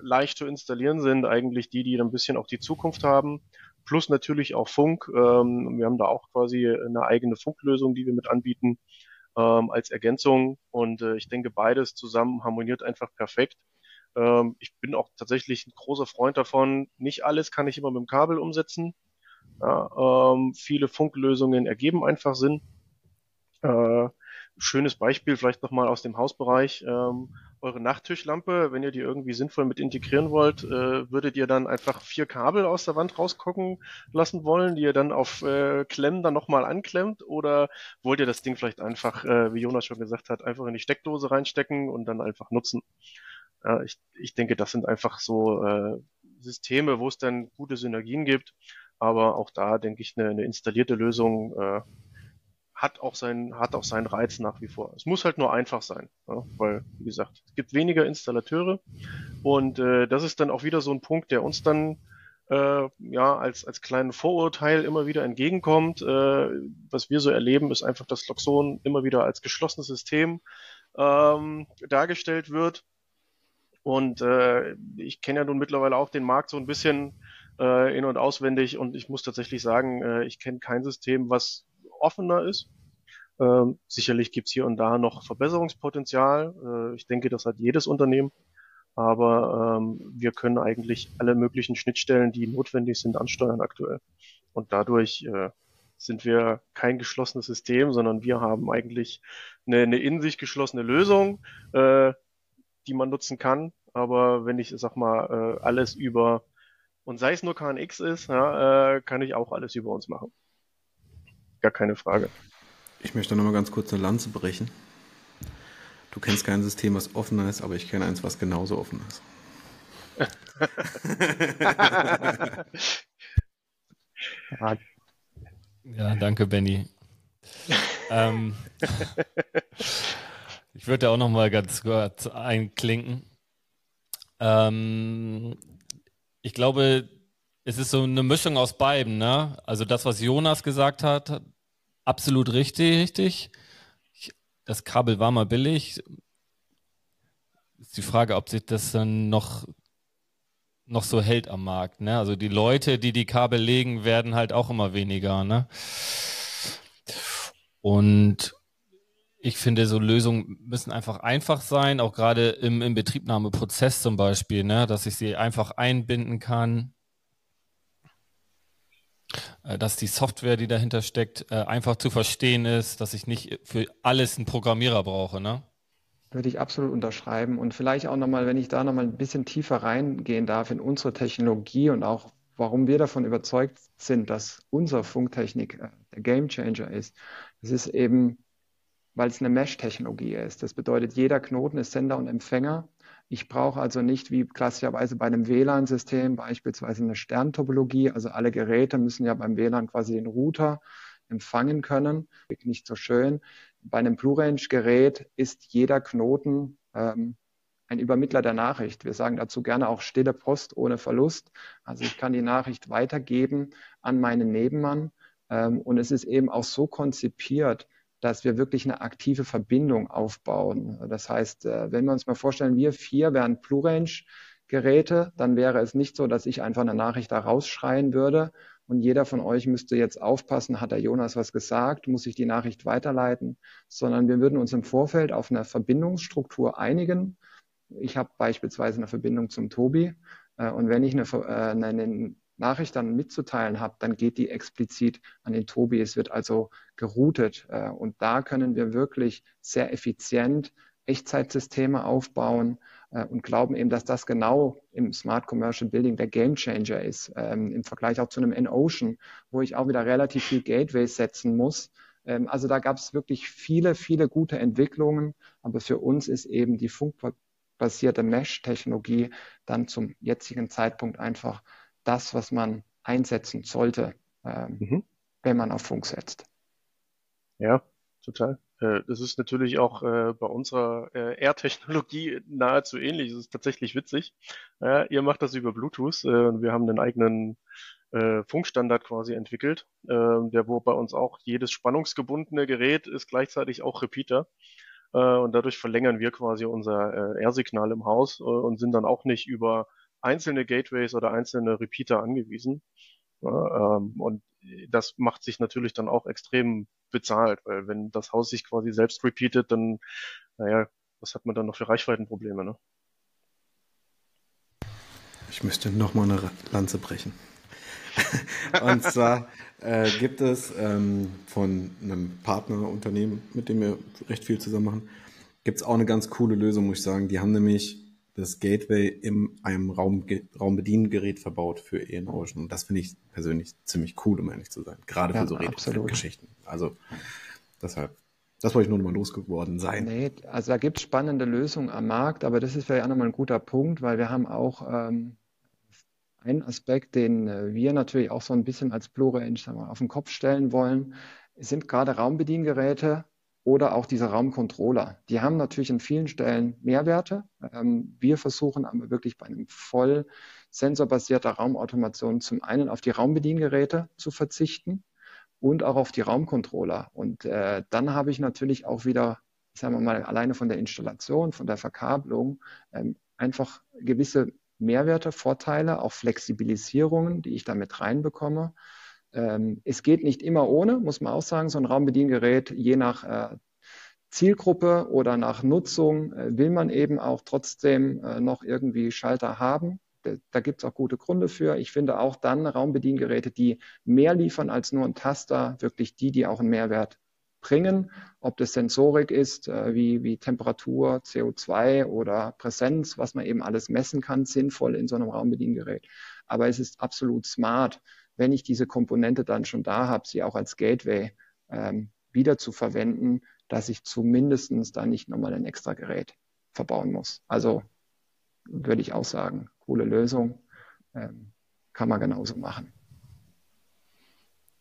leicht zu installieren sind, eigentlich die, die ein bisschen auch die Zukunft haben. Plus natürlich auch Funk. Ähm, wir haben da auch quasi eine eigene Funklösung, die wir mit anbieten ähm, als Ergänzung. Und äh, ich denke, beides zusammen harmoniert einfach perfekt. Ähm, ich bin auch tatsächlich ein großer Freund davon. Nicht alles kann ich immer mit dem Kabel umsetzen. Ja, ähm, viele Funklösungen ergeben einfach Sinn. Äh, schönes Beispiel vielleicht nochmal aus dem Hausbereich. Ähm, eure Nachttischlampe, wenn ihr die irgendwie sinnvoll mit integrieren wollt, äh, würdet ihr dann einfach vier Kabel aus der Wand rausgucken lassen wollen, die ihr dann auf äh, Klemmen dann nochmal anklemmt? Oder wollt ihr das Ding vielleicht einfach, äh, wie Jonas schon gesagt hat, einfach in die Steckdose reinstecken und dann einfach nutzen? Ja, ich, ich denke, das sind einfach so äh, Systeme, wo es dann gute Synergien gibt. Aber auch da denke ich, eine, eine installierte Lösung äh, hat auch seinen hat auch seinen Reiz nach wie vor. Es muss halt nur einfach sein, ja, weil wie gesagt, es gibt weniger Installateure und äh, das ist dann auch wieder so ein Punkt, der uns dann äh, ja, als, als kleinen Vorurteil immer wieder entgegenkommt. Äh, was wir so erleben, ist einfach, dass Loxon immer wieder als geschlossenes System ähm, dargestellt wird. Und äh, ich kenne ja nun mittlerweile auch den Markt so ein bisschen äh, in- und auswendig und ich muss tatsächlich sagen, äh, ich kenne kein System, was offener ist. Ähm, sicherlich gibt's hier und da noch Verbesserungspotenzial. Äh, ich denke, das hat jedes Unternehmen. Aber ähm, wir können eigentlich alle möglichen Schnittstellen, die notwendig sind, ansteuern aktuell. Und dadurch äh, sind wir kein geschlossenes System, sondern wir haben eigentlich eine, eine in sich geschlossene Lösung, äh, die man nutzen kann. Aber wenn ich, sag mal, äh, alles über, und sei es nur KNX ist, ja, äh, kann ich auch alles über uns machen. Gar keine Frage. Ich möchte nochmal ganz kurz eine Lanze brechen. Du kennst kein System, was offener ist, aber ich kenne eins, was genauso offen ist. ja, danke, Benny. ähm, ich würde auch noch mal ganz kurz einklinken. Ähm, ich glaube, es ist so eine Mischung aus beiden. Ne? Also das, was Jonas gesagt hat, absolut richtig, richtig. Ich, das Kabel war mal billig. Ist die Frage, ob sich das dann noch noch so hält am Markt. Ne? Also die Leute, die die Kabel legen, werden halt auch immer weniger. Ne? Und ich finde, so Lösungen müssen einfach einfach sein, auch gerade im, im Betriebnahmeprozess zum Beispiel, ne? dass ich sie einfach einbinden kann, äh, dass die Software, die dahinter steckt, äh, einfach zu verstehen ist, dass ich nicht für alles einen Programmierer brauche. Ne? Würde ich absolut unterschreiben. Und vielleicht auch nochmal, wenn ich da nochmal ein bisschen tiefer reingehen darf in unsere Technologie und auch warum wir davon überzeugt sind, dass unsere Funktechnik äh, der Gamechanger ist. Das ist eben, weil es eine Mesh-Technologie ist. Das bedeutet, jeder Knoten ist Sender und Empfänger. Ich brauche also nicht wie klassischerweise bei einem WLAN-System beispielsweise eine Sterntopologie. Also alle Geräte müssen ja beim WLAN quasi den Router empfangen können. Nicht so schön. Bei einem Blue-Range-Gerät ist jeder Knoten ähm, ein Übermittler der Nachricht. Wir sagen dazu gerne auch stille Post ohne Verlust. Also ich kann die Nachricht weitergeben an meinen Nebenmann. Ähm, und es ist eben auch so konzipiert, dass wir wirklich eine aktive Verbindung aufbauen. Das heißt, äh, wenn wir uns mal vorstellen, wir vier wären Blue-Range-Geräte, dann wäre es nicht so, dass ich einfach eine Nachricht da rausschreien würde, und jeder von euch müsste jetzt aufpassen, hat der Jonas was gesagt, muss ich die Nachricht weiterleiten, sondern wir würden uns im Vorfeld auf eine Verbindungsstruktur einigen. Ich habe beispielsweise eine Verbindung zum Tobi äh, und wenn ich eine, äh, eine Nachricht dann mitzuteilen habe, dann geht die explizit an den Tobi. Es wird also geroutet äh, und da können wir wirklich sehr effizient Echtzeitsysteme aufbauen äh, und glauben eben, dass das genau im Smart Commercial Building der Game Changer ist, ähm, im Vergleich auch zu einem N-Ocean, wo ich auch wieder relativ viel Gateways setzen muss. Ähm, also da gab es wirklich viele, viele gute Entwicklungen, aber für uns ist eben die funkbasierte Mesh-Technologie dann zum jetzigen Zeitpunkt einfach das, was man einsetzen sollte, ähm, mhm. wenn man auf Funk setzt. Ja, total. Äh, das ist natürlich auch äh, bei unserer äh, Air-Technologie nahezu ähnlich. Es ist tatsächlich witzig. Ja, ihr macht das über Bluetooth. Wir haben einen eigenen Funkstandard quasi entwickelt, der wo bei uns auch jedes spannungsgebundene Gerät ist gleichzeitig auch Repeater. Und dadurch verlängern wir quasi unser R-Signal im Haus und sind dann auch nicht über einzelne Gateways oder einzelne Repeater angewiesen. Ähm, und das macht sich natürlich dann auch extrem bezahlt, weil wenn das Haus sich quasi selbst repeatet, dann, naja, was hat man dann noch für Reichweitenprobleme, ne? Ich möchte nochmal eine Lanze brechen. Und zwar äh, gibt es ähm, von einem Partnerunternehmen, mit dem wir recht viel zusammen machen, gibt es auch eine ganz coole Lösung, muss ich sagen. Die haben nämlich das Gateway in einem Raum, Raumbediengerät verbaut für EN Ocean. Und das finde ich persönlich ziemlich cool, um ehrlich zu sein. Gerade ja, für so Geschichten. Also deshalb, das wollte ich nur noch mal losgeworden sein. Nee, also da gibt es spannende Lösungen am Markt, aber das ist vielleicht auch nochmal ein guter Punkt, weil wir haben auch ähm, einen Aspekt, den äh, wir natürlich auch so ein bisschen als wir, auf den Kopf stellen wollen, sind gerade Raumbediengeräte oder auch diese Raumcontroller. Die haben natürlich an vielen Stellen Mehrwerte. Ähm, wir versuchen aber wirklich bei einem voll sensorbasierter Raumautomation zum einen auf die Raumbediengeräte zu verzichten und auch auf die Raumcontroller. Und äh, dann habe ich natürlich auch wieder, sagen wir mal, alleine von der Installation, von der Verkabelung, ähm, einfach gewisse Mehrwerte, Vorteile, auch Flexibilisierungen, die ich damit reinbekomme. Ähm, es geht nicht immer ohne, muss man auch sagen, so ein Raumbediengerät, je nach äh, Zielgruppe oder nach Nutzung äh, will man eben auch trotzdem äh, noch irgendwie Schalter haben. Da, da gibt es auch gute Gründe für. Ich finde auch dann Raumbediengeräte, die mehr liefern als nur ein Taster, wirklich die, die auch einen Mehrwert bringen. Ob das Sensorik ist, äh, wie, wie Temperatur, CO2 oder Präsenz, was man eben alles messen kann, sinnvoll in so einem Raumbediengerät. Aber es ist absolut smart, wenn ich diese Komponente dann schon da habe, sie auch als Gateway ähm, wieder zu verwenden, dass ich zumindest da nicht nochmal ein extra Gerät verbauen muss. Also würde ich auch sagen, coole Lösung, ähm, kann man genauso machen.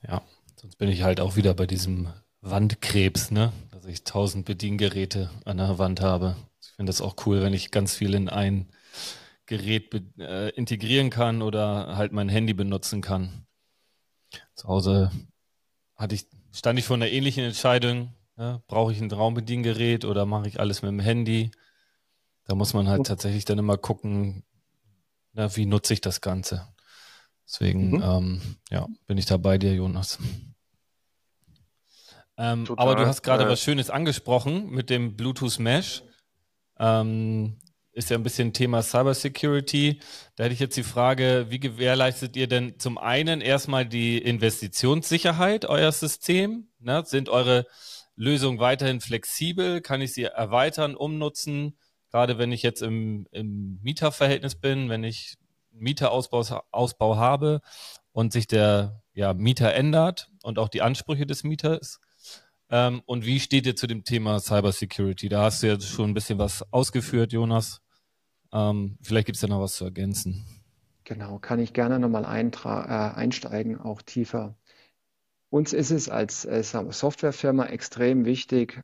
Ja, sonst bin ich halt auch wieder bei diesem Wandkrebs, ne? Dass ich tausend Bediengeräte an der Wand habe. Ich finde das auch cool, wenn ich ganz viel in ein Gerät äh, integrieren kann oder halt mein Handy benutzen kann. Zu Hause hatte ich, stand ich vor einer ähnlichen Entscheidung. Ja, brauche ich ein Raumbediengerät oder mache ich alles mit dem Handy? Da muss man halt tatsächlich dann immer gucken, na, wie nutze ich das Ganze. Deswegen, mhm. ähm, ja, bin ich da bei dir, Jonas. Ähm, aber du hast gerade äh, was Schönes angesprochen mit dem Bluetooth Mesh. Ähm, ist ja ein bisschen Thema Cybersecurity. Da hätte ich jetzt die Frage, wie gewährleistet ihr denn zum einen erstmal die Investitionssicherheit euer System? Ne? Sind eure Lösungen weiterhin flexibel? Kann ich sie erweitern, umnutzen? Gerade wenn ich jetzt im, im Mieterverhältnis bin, wenn ich Mieterausbau Ausbau habe und sich der ja, Mieter ändert und auch die Ansprüche des Mieters, ähm, und wie steht ihr zu dem Thema Cybersecurity? Da hast du ja schon ein bisschen was ausgeführt, Jonas. Ähm, vielleicht gibt es ja noch was zu ergänzen. Genau, kann ich gerne nochmal äh, einsteigen, auch tiefer. Uns ist es als äh, Softwarefirma extrem wichtig,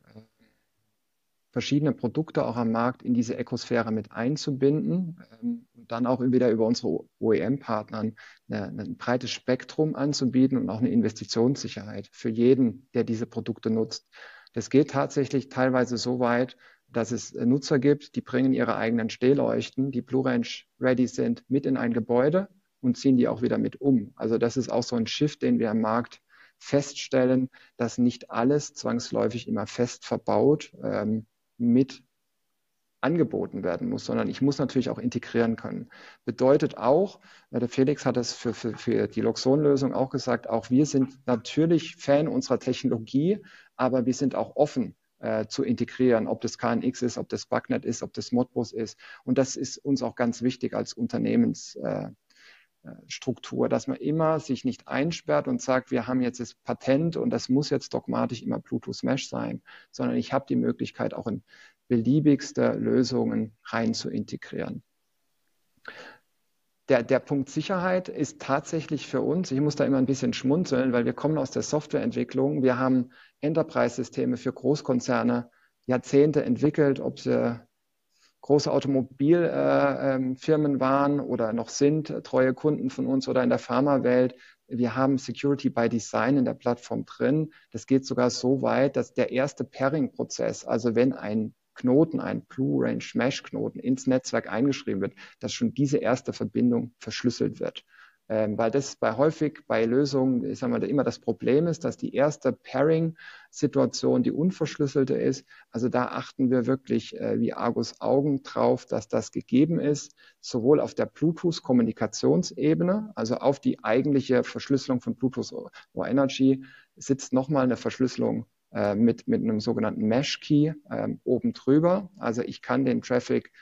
verschiedene Produkte auch am Markt in diese Ökosphäre mit einzubinden ähm, und dann auch wieder über unsere OEM-Partner ein breites Spektrum anzubieten und auch eine Investitionssicherheit für jeden, der diese Produkte nutzt. Das geht tatsächlich teilweise so weit, dass es äh, Nutzer gibt, die bringen ihre eigenen Stehleuchten, die Blue Range ready sind, mit in ein Gebäude und ziehen die auch wieder mit um. Also das ist auch so ein Shift, den wir am Markt feststellen, dass nicht alles zwangsläufig immer fest verbaut ähm, mit angeboten werden muss, sondern ich muss natürlich auch integrieren können. Bedeutet auch, äh, der Felix hat es für, für, für die Loxon-Lösung auch gesagt, auch wir sind natürlich Fan unserer Technologie, aber wir sind auch offen äh, zu integrieren, ob das KNX ist, ob das Bugnet ist, ob das Modbus ist. Und das ist uns auch ganz wichtig als Unternehmensstruktur, äh, äh dass man immer sich nicht einsperrt und sagt, wir haben jetzt das Patent und das muss jetzt dogmatisch immer Bluetooth Mesh sein, sondern ich habe die Möglichkeit, auch in beliebigste Lösungen rein zu integrieren. Der, der Punkt Sicherheit ist tatsächlich für uns, ich muss da immer ein bisschen schmunzeln, weil wir kommen aus der Softwareentwicklung. Wir haben Enterprise-Systeme für Großkonzerne Jahrzehnte entwickelt, ob sie große Automobilfirmen äh, ähm, waren oder noch sind, treue Kunden von uns oder in der Pharmawelt. Wir haben Security by Design in der Plattform drin. Das geht sogar so weit, dass der erste Pairing-Prozess, also wenn ein Knoten, ein Blue Range Mesh Knoten ins Netzwerk eingeschrieben wird, dass schon diese erste Verbindung verschlüsselt wird. Ähm, weil das bei häufig bei Lösungen, ich sage mal, immer das Problem ist, dass die erste Pairing-Situation die unverschlüsselte ist. Also da achten wir wirklich äh, wie Argus Augen drauf, dass das gegeben ist, sowohl auf der Bluetooth-Kommunikationsebene, also auf die eigentliche Verschlüsselung von Bluetooth or Energy, sitzt nochmal eine Verschlüsselung äh, mit, mit einem sogenannten Mesh-Key ähm, oben drüber. Also ich kann den Traffic,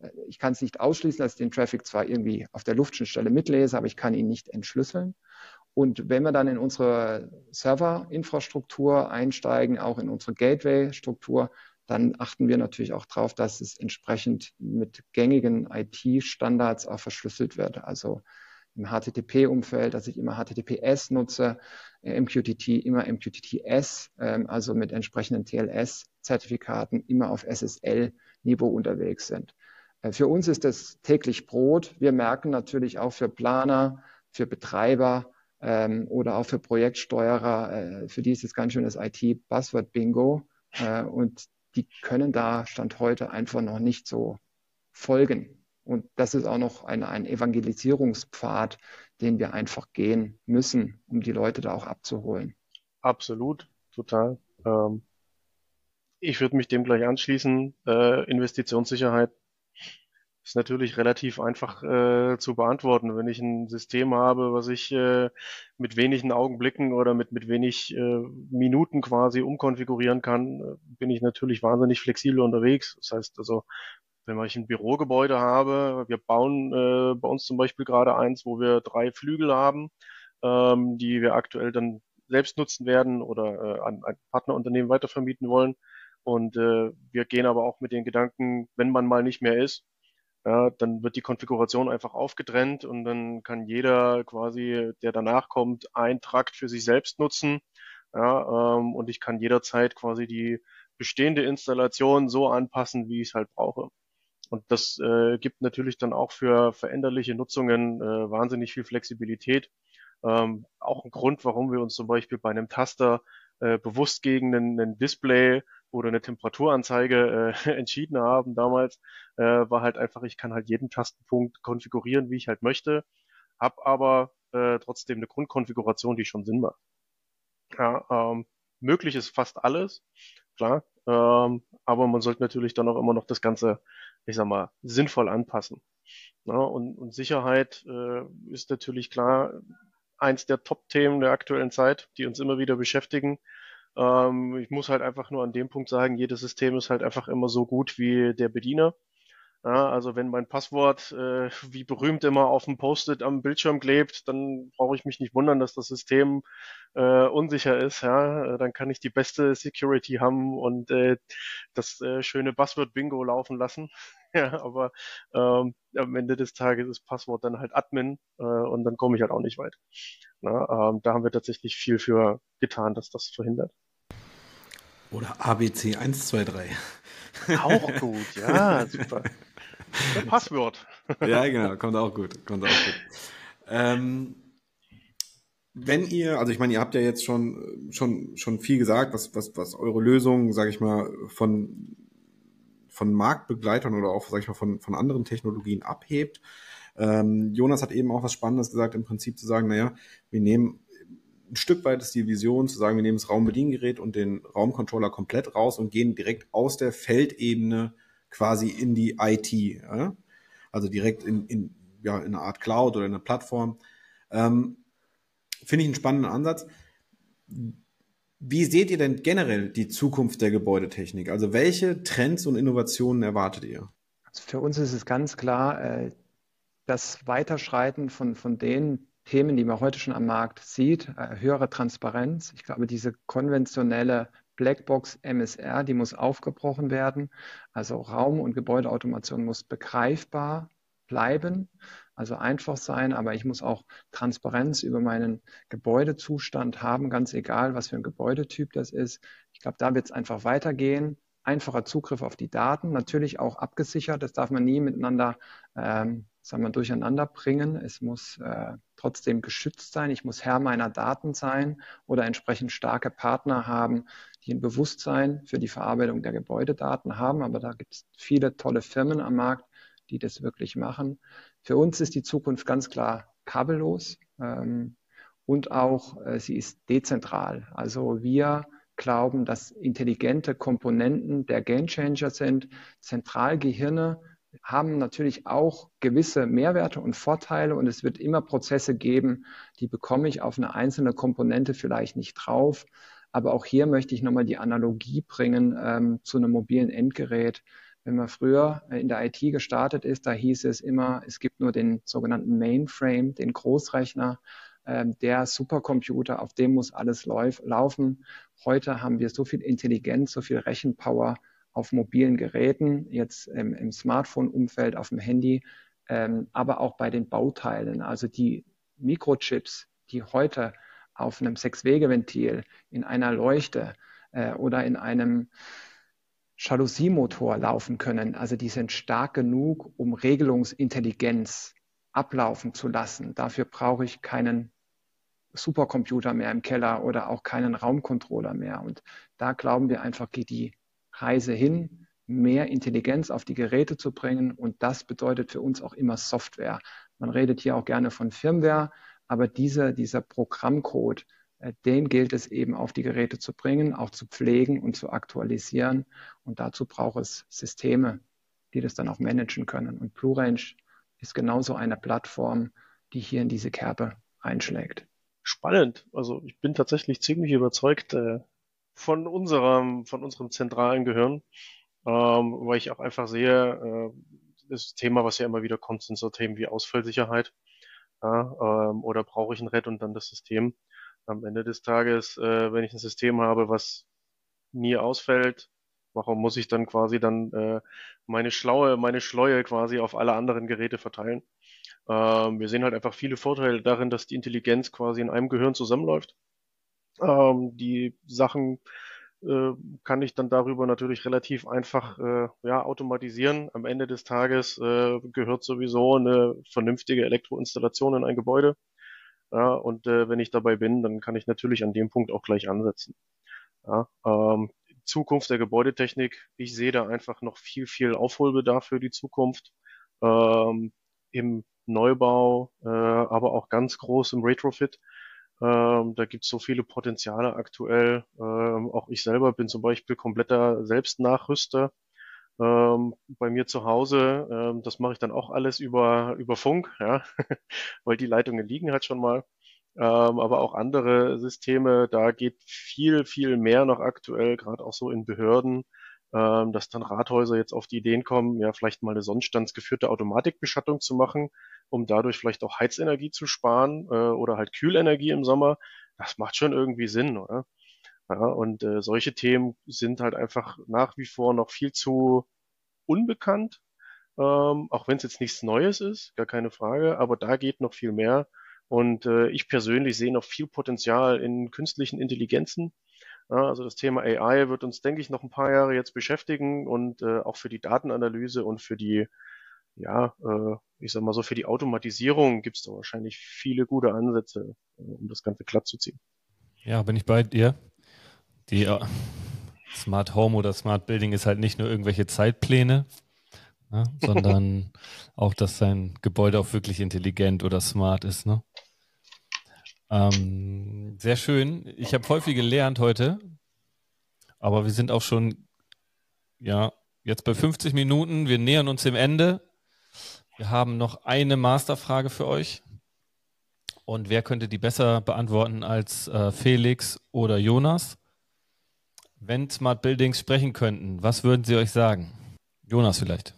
äh, ich kann es nicht ausschließen, dass ich den Traffic zwar irgendwie auf der Luftschnittstelle mitlese, aber ich kann ihn nicht entschlüsseln. Und wenn wir dann in unsere Serverinfrastruktur einsteigen, auch in unsere Gateway-Struktur, dann achten wir natürlich auch darauf, dass es entsprechend mit gängigen IT-Standards auch verschlüsselt wird. Also im HTTP-Umfeld, dass ich immer HTTPS nutze, äh, MQTT immer MQTTS, ähm, also mit entsprechenden TLS-Zertifikaten immer auf SSL-Niveau unterwegs sind. Äh, für uns ist das täglich Brot. Wir merken natürlich auch für Planer, für Betreiber ähm, oder auch für Projektsteuerer, äh, für die ist es ganz schön das IT-Buzzword-Bingo. Und die können da Stand heute einfach noch nicht so folgen. Und das ist auch noch ein, ein Evangelisierungspfad, den wir einfach gehen müssen, um die Leute da auch abzuholen. Absolut, total. Ähm, ich würde mich dem gleich anschließen. Äh, Investitionssicherheit ist natürlich relativ einfach äh, zu beantworten. Wenn ich ein System habe, was ich äh, mit wenigen Augenblicken oder mit, mit wenig äh, Minuten quasi umkonfigurieren kann, äh, bin ich natürlich wahnsinnig flexibel unterwegs. Das heißt also, wenn ich ein Bürogebäude habe, wir bauen äh, bei uns zum Beispiel gerade eins, wo wir drei Flügel haben, ähm, die wir aktuell dann selbst nutzen werden oder äh, an ein Partnerunternehmen weitervermieten wollen. Und äh, wir gehen aber auch mit den Gedanken, wenn man mal nicht mehr ist, ja, dann wird die Konfiguration einfach aufgetrennt und dann kann jeder quasi, der danach kommt, ein Trakt für sich selbst nutzen. Ja, ähm, und ich kann jederzeit quasi die bestehende Installation so anpassen, wie ich es halt brauche. Und das äh, gibt natürlich dann auch für veränderliche Nutzungen äh, wahnsinnig viel Flexibilität. Ähm, auch ein Grund, warum wir uns zum Beispiel bei einem Taster äh, bewusst gegen einen, einen Display oder eine Temperaturanzeige äh, entschieden haben damals, äh, war halt einfach, ich kann halt jeden Tastenpunkt konfigurieren, wie ich halt möchte, habe aber äh, trotzdem eine Grundkonfiguration, die schon Sinn macht. Ja, ähm, möglich ist fast alles, klar, ähm, aber man sollte natürlich dann auch immer noch das Ganze ich sag mal, sinnvoll anpassen. Ja, und, und Sicherheit äh, ist natürlich klar eins der Top-Themen der aktuellen Zeit, die uns immer wieder beschäftigen. Ähm, ich muss halt einfach nur an dem Punkt sagen, jedes System ist halt einfach immer so gut wie der Bediener. Ja, also wenn mein Passwort äh, wie berühmt immer auf dem Post-it am Bildschirm klebt, dann brauche ich mich nicht wundern, dass das System äh, unsicher ist. Ja, dann kann ich die beste Security haben und äh, das äh, schöne Buzzword-Bingo laufen lassen. ja, aber ähm, am Ende des Tages ist Passwort dann halt Admin äh, und dann komme ich halt auch nicht weit. Na, ähm, da haben wir tatsächlich viel für getan, dass das verhindert. Oder ABC 123. Auch gut, ja, super. Passwort. ja, genau, kommt auch gut. Kommt auch gut. Ähm, wenn ihr, also ich meine, ihr habt ja jetzt schon, schon, schon viel gesagt, was, was, was eure Lösung, sage ich mal, von, von Marktbegleitern oder auch, sag ich mal, von, von anderen Technologien abhebt. Ähm, Jonas hat eben auch was Spannendes gesagt, im Prinzip zu sagen, naja, wir nehmen ein Stück weit ist die Vision zu sagen, wir nehmen das Raumbediengerät und den Raumcontroller komplett raus und gehen direkt aus der Feldebene quasi in die IT, ja? also direkt in, in, ja, in eine Art Cloud oder in eine Plattform. Ähm, Finde ich einen spannenden Ansatz. Wie seht ihr denn generell die Zukunft der Gebäudetechnik? Also welche Trends und Innovationen erwartet ihr? Also für uns ist es ganz klar, äh, das Weiterschreiten von, von den Themen, die man heute schon am Markt sieht, äh, höhere Transparenz. Ich glaube, diese konventionelle Blackbox MSR, die muss aufgebrochen werden. Also Raum- und Gebäudeautomation muss begreifbar bleiben, also einfach sein, aber ich muss auch Transparenz über meinen Gebäudezustand haben, ganz egal, was für ein Gebäudetyp das ist. Ich glaube, da wird es einfach weitergehen. Einfacher Zugriff auf die Daten, natürlich auch abgesichert. Das darf man nie miteinander ähm, sagen wir, durcheinander bringen. Es muss äh, trotzdem geschützt sein. Ich muss Herr meiner Daten sein oder entsprechend starke Partner haben, die ein Bewusstsein für die Verarbeitung der Gebäudedaten haben. Aber da gibt es viele tolle Firmen am Markt, die das wirklich machen. Für uns ist die Zukunft ganz klar kabellos ähm, und auch äh, sie ist dezentral. Also wir glauben, dass intelligente Komponenten der Gamechanger sind, Zentralgehirne haben natürlich auch gewisse Mehrwerte und Vorteile und es wird immer Prozesse geben, die bekomme ich auf eine einzelne Komponente vielleicht nicht drauf. Aber auch hier möchte ich nochmal die Analogie bringen ähm, zu einem mobilen Endgerät. Wenn man früher in der IT gestartet ist, da hieß es immer, es gibt nur den sogenannten Mainframe, den Großrechner, ähm, der Supercomputer, auf dem muss alles lauf, laufen. Heute haben wir so viel Intelligenz, so viel Rechenpower auf mobilen Geräten, jetzt im, im Smartphone-Umfeld, auf dem Handy, ähm, aber auch bei den Bauteilen. Also die Mikrochips, die heute auf einem Sechswegeventil, in einer Leuchte äh, oder in einem Jalousiemotor laufen können. Also die sind stark genug, um Regelungsintelligenz ablaufen zu lassen. Dafür brauche ich keinen Supercomputer mehr im Keller oder auch keinen Raumcontroller mehr. Und da glauben wir einfach, geht die Reise hin, mehr Intelligenz auf die Geräte zu bringen. Und das bedeutet für uns auch immer Software. Man redet hier auch gerne von Firmware, aber dieser, dieser Programmcode, äh, den gilt es eben auf die Geräte zu bringen, auch zu pflegen und zu aktualisieren. Und dazu braucht es Systeme, die das dann auch managen können. Und BlueRange ist genauso eine Plattform, die hier in diese Kerbe einschlägt. Spannend. Also ich bin tatsächlich ziemlich überzeugt äh, von unserem, von unserem zentralen Gehirn, ähm, weil ich auch einfach sehe, äh, das Thema, was ja immer wieder kommt, sind so Themen wie Ausfallsicherheit. Ja, ähm, oder brauche ich ein redundantes System? Am Ende des Tages, äh, wenn ich ein System habe, was nie ausfällt, warum muss ich dann quasi dann äh, meine schlaue, meine Schleue quasi auf alle anderen Geräte verteilen? Ähm, wir sehen halt einfach viele Vorteile darin, dass die Intelligenz quasi in einem Gehirn zusammenläuft. Ähm, die Sachen kann ich dann darüber natürlich relativ einfach äh, ja, automatisieren. Am Ende des Tages äh, gehört sowieso eine vernünftige Elektroinstallation in ein Gebäude. Ja, und äh, wenn ich dabei bin, dann kann ich natürlich an dem Punkt auch gleich ansetzen. Ja, ähm, Zukunft der Gebäudetechnik, ich sehe da einfach noch viel, viel Aufholbedarf für die Zukunft. Ähm, Im Neubau, äh, aber auch ganz groß im Retrofit. Ähm, da gibt es so viele Potenziale aktuell. Ähm, auch ich selber bin zum Beispiel kompletter Selbstnachrüster. Ähm, bei mir zu Hause, ähm, das mache ich dann auch alles über, über Funk, ja, weil die Leitungen liegen halt schon mal. Ähm, aber auch andere Systeme, da geht viel, viel mehr noch aktuell, gerade auch so in Behörden, ähm, dass dann Rathäuser jetzt auf die Ideen kommen, ja, vielleicht mal eine sonnenstandsgeführte Automatikbeschattung zu machen, um dadurch vielleicht auch Heizenergie zu sparen äh, oder halt Kühlenergie im Sommer. Das macht schon irgendwie Sinn, oder? Ja, und äh, solche Themen sind halt einfach nach wie vor noch viel zu unbekannt, ähm, auch wenn es jetzt nichts Neues ist, gar keine Frage, aber da geht noch viel mehr. Und äh, ich persönlich sehe noch viel Potenzial in künstlichen Intelligenzen. Also das Thema AI wird uns, denke ich, noch ein paar Jahre jetzt beschäftigen und äh, auch für die Datenanalyse und für die, ja, äh, ich sag mal so, für die Automatisierung gibt es da wahrscheinlich viele gute Ansätze, äh, um das Ganze glatt zu ziehen. Ja, bin ich bei dir. Die uh, Smart Home oder Smart Building ist halt nicht nur irgendwelche Zeitpläne, ne, sondern auch, dass sein Gebäude auch wirklich intelligent oder smart ist. Ne? Ähm, sehr schön. Ich habe voll viel gelernt heute, aber wir sind auch schon, ja, jetzt bei 50 Minuten. Wir nähern uns dem Ende. Wir haben noch eine Masterfrage für euch. Und wer könnte die besser beantworten als äh, Felix oder Jonas? Wenn Smart Buildings sprechen könnten, was würden sie euch sagen? Jonas vielleicht.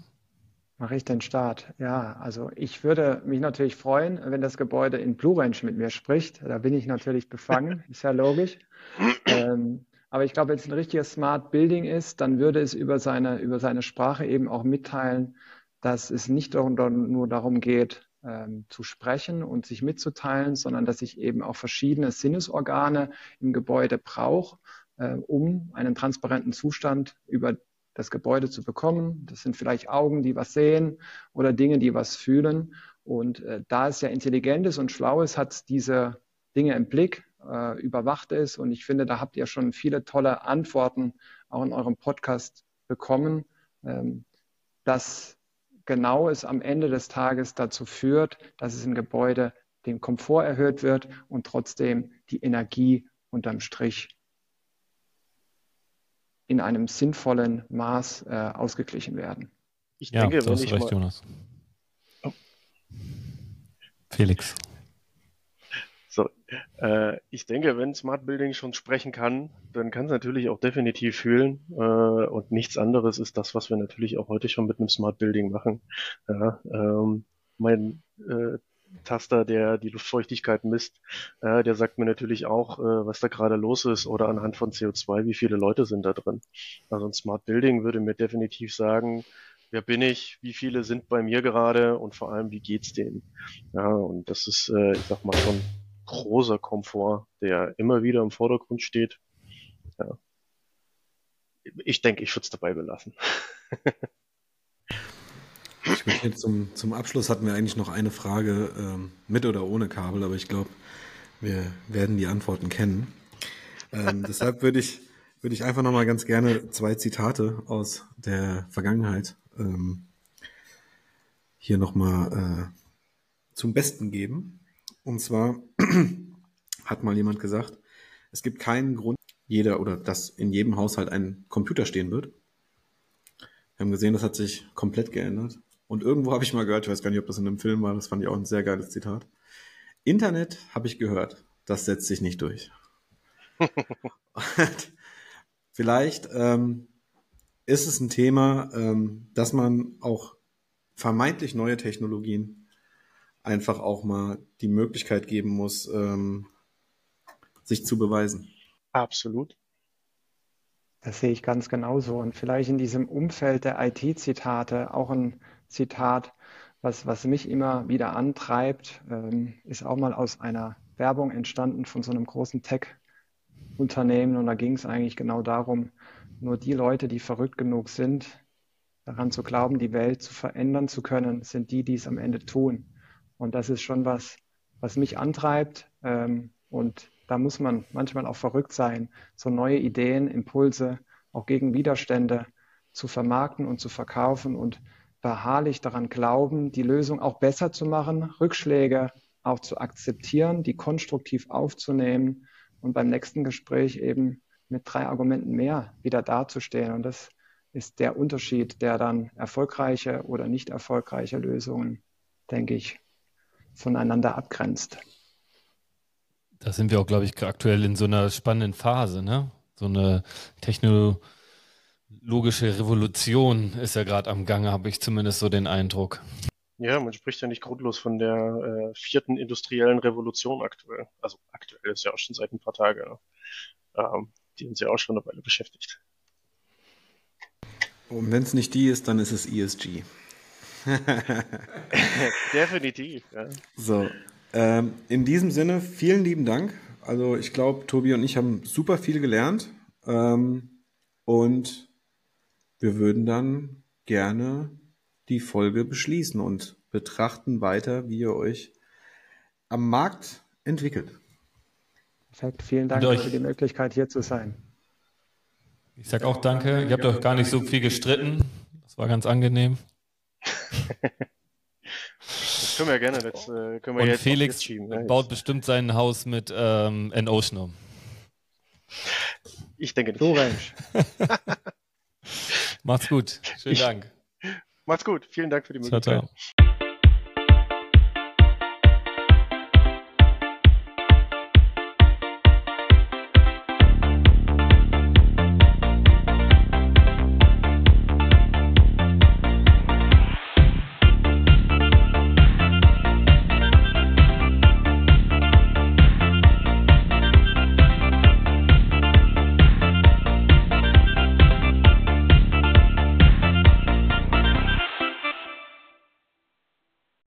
Mache ich den Start? Ja, also ich würde mich natürlich freuen, wenn das Gebäude in Blue Range mit mir spricht. Da bin ich natürlich befangen, ist ja logisch. Ähm, aber ich glaube, wenn es ein richtiges Smart Building ist, dann würde es über seine, über seine Sprache eben auch mitteilen, dass es nicht nur darum geht, ähm, zu sprechen und sich mitzuteilen, sondern dass ich eben auch verschiedene Sinnesorgane im Gebäude brauche, äh, um einen transparenten Zustand über das Gebäude zu bekommen. Das sind vielleicht Augen, die was sehen oder Dinge, die was fühlen. Und äh, da es ja intelligent ist und schlau ist, hat es diese Dinge im Blick, äh, überwacht ist. Und ich finde, da habt ihr schon viele tolle Antworten auch in eurem Podcast bekommen, ähm, dass genau es am Ende des Tages dazu führt, dass es im Gebäude den Komfort erhöht wird und trotzdem die Energie unterm Strich in einem sinnvollen Maß äh, ausgeglichen werden. Ich ja, denke, wenn ich recht, mal... Jonas. Oh. Felix. So, äh, ich denke, wenn Smart Building schon sprechen kann, dann kann es natürlich auch definitiv fühlen. Äh, und nichts anderes ist das, was wir natürlich auch heute schon mit einem Smart Building machen. Ja, ähm, mein äh, Taster, der die Luftfeuchtigkeit misst, äh, der sagt mir natürlich auch, äh, was da gerade los ist oder anhand von CO2, wie viele Leute sind da drin. Also ein Smart Building würde mir definitiv sagen, wer bin ich, wie viele sind bei mir gerade und vor allem, wie geht's denen. Ja, und das ist, äh, ich sag mal, schon großer Komfort, der immer wieder im Vordergrund steht. Ja. Ich denke, ich würde es dabei belassen. ich möchte zum, zum Abschluss hatten wir eigentlich noch eine Frage ähm, mit oder ohne Kabel, aber ich glaube, wir werden die Antworten kennen. Ähm, deshalb würde ich, würde ich einfach nochmal ganz gerne zwei Zitate aus der Vergangenheit ähm, hier nochmal äh, zum Besten geben. Und zwar hat mal jemand gesagt, es gibt keinen Grund, jeder oder dass in jedem Haushalt ein Computer stehen wird. Wir haben gesehen, das hat sich komplett geändert. Und irgendwo habe ich mal gehört, ich weiß gar nicht, ob das in einem Film war, das fand ich auch ein sehr geiles Zitat. Internet habe ich gehört, das setzt sich nicht durch. vielleicht ähm, ist es ein Thema, ähm, dass man auch vermeintlich neue Technologien einfach auch mal die Möglichkeit geben muss, ähm, sich zu beweisen. Absolut. Das sehe ich ganz genauso. Und vielleicht in diesem Umfeld der IT-Zitate auch ein Zitat, was, was mich immer wieder antreibt, ähm, ist auch mal aus einer Werbung entstanden von so einem großen Tech-Unternehmen. Und da ging es eigentlich genau darum, nur die Leute, die verrückt genug sind, daran zu glauben, die Welt zu verändern zu können, sind die, die es am Ende tun. Und das ist schon was, was mich antreibt. Ähm, und da muss man manchmal auch verrückt sein, so neue Ideen, Impulse, auch gegen Widerstände zu vermarkten und zu verkaufen und beharrlich daran glauben, die Lösung auch besser zu machen, Rückschläge auch zu akzeptieren, die konstruktiv aufzunehmen und beim nächsten Gespräch eben mit drei Argumenten mehr wieder dazustehen. Und das ist der Unterschied, der dann erfolgreiche oder nicht erfolgreiche Lösungen, denke ich, voneinander abgrenzt. Da sind wir auch, glaube ich, aktuell in so einer spannenden Phase, ne? So eine technologische Revolution ist ja gerade am Gange, habe ich zumindest so den Eindruck. Ja, man spricht ja nicht grundlos von der äh, vierten industriellen Revolution aktuell. Also aktuell ist ja auch schon seit ein paar Tagen. Ne? Ähm, die uns ja auch schon eine Weile beschäftigt. Und wenn es nicht die ist, dann ist es ESG. Definitiv. Ja. So, ähm, in diesem Sinne, vielen lieben Dank. Also ich glaube, Tobi und ich haben super viel gelernt. Ähm, und wir würden dann gerne die Folge beschließen und betrachten weiter, wie ihr euch am Markt entwickelt. Perfekt, vielen Dank für die Möglichkeit, hier zu sein. Ich sage auch danke. Ihr habt euch gar nicht so viel gestritten. Das war ganz angenehm. das können wir gerne. Das, äh, können wir Und jetzt Felix schieben, ne? baut bestimmt sein Haus mit ähm, N-Ocean um. Ich denke nicht. So. Macht's gut. Schönen Dank. Macht's gut. Vielen Dank für die Ciao, Möglichkeit. ciao.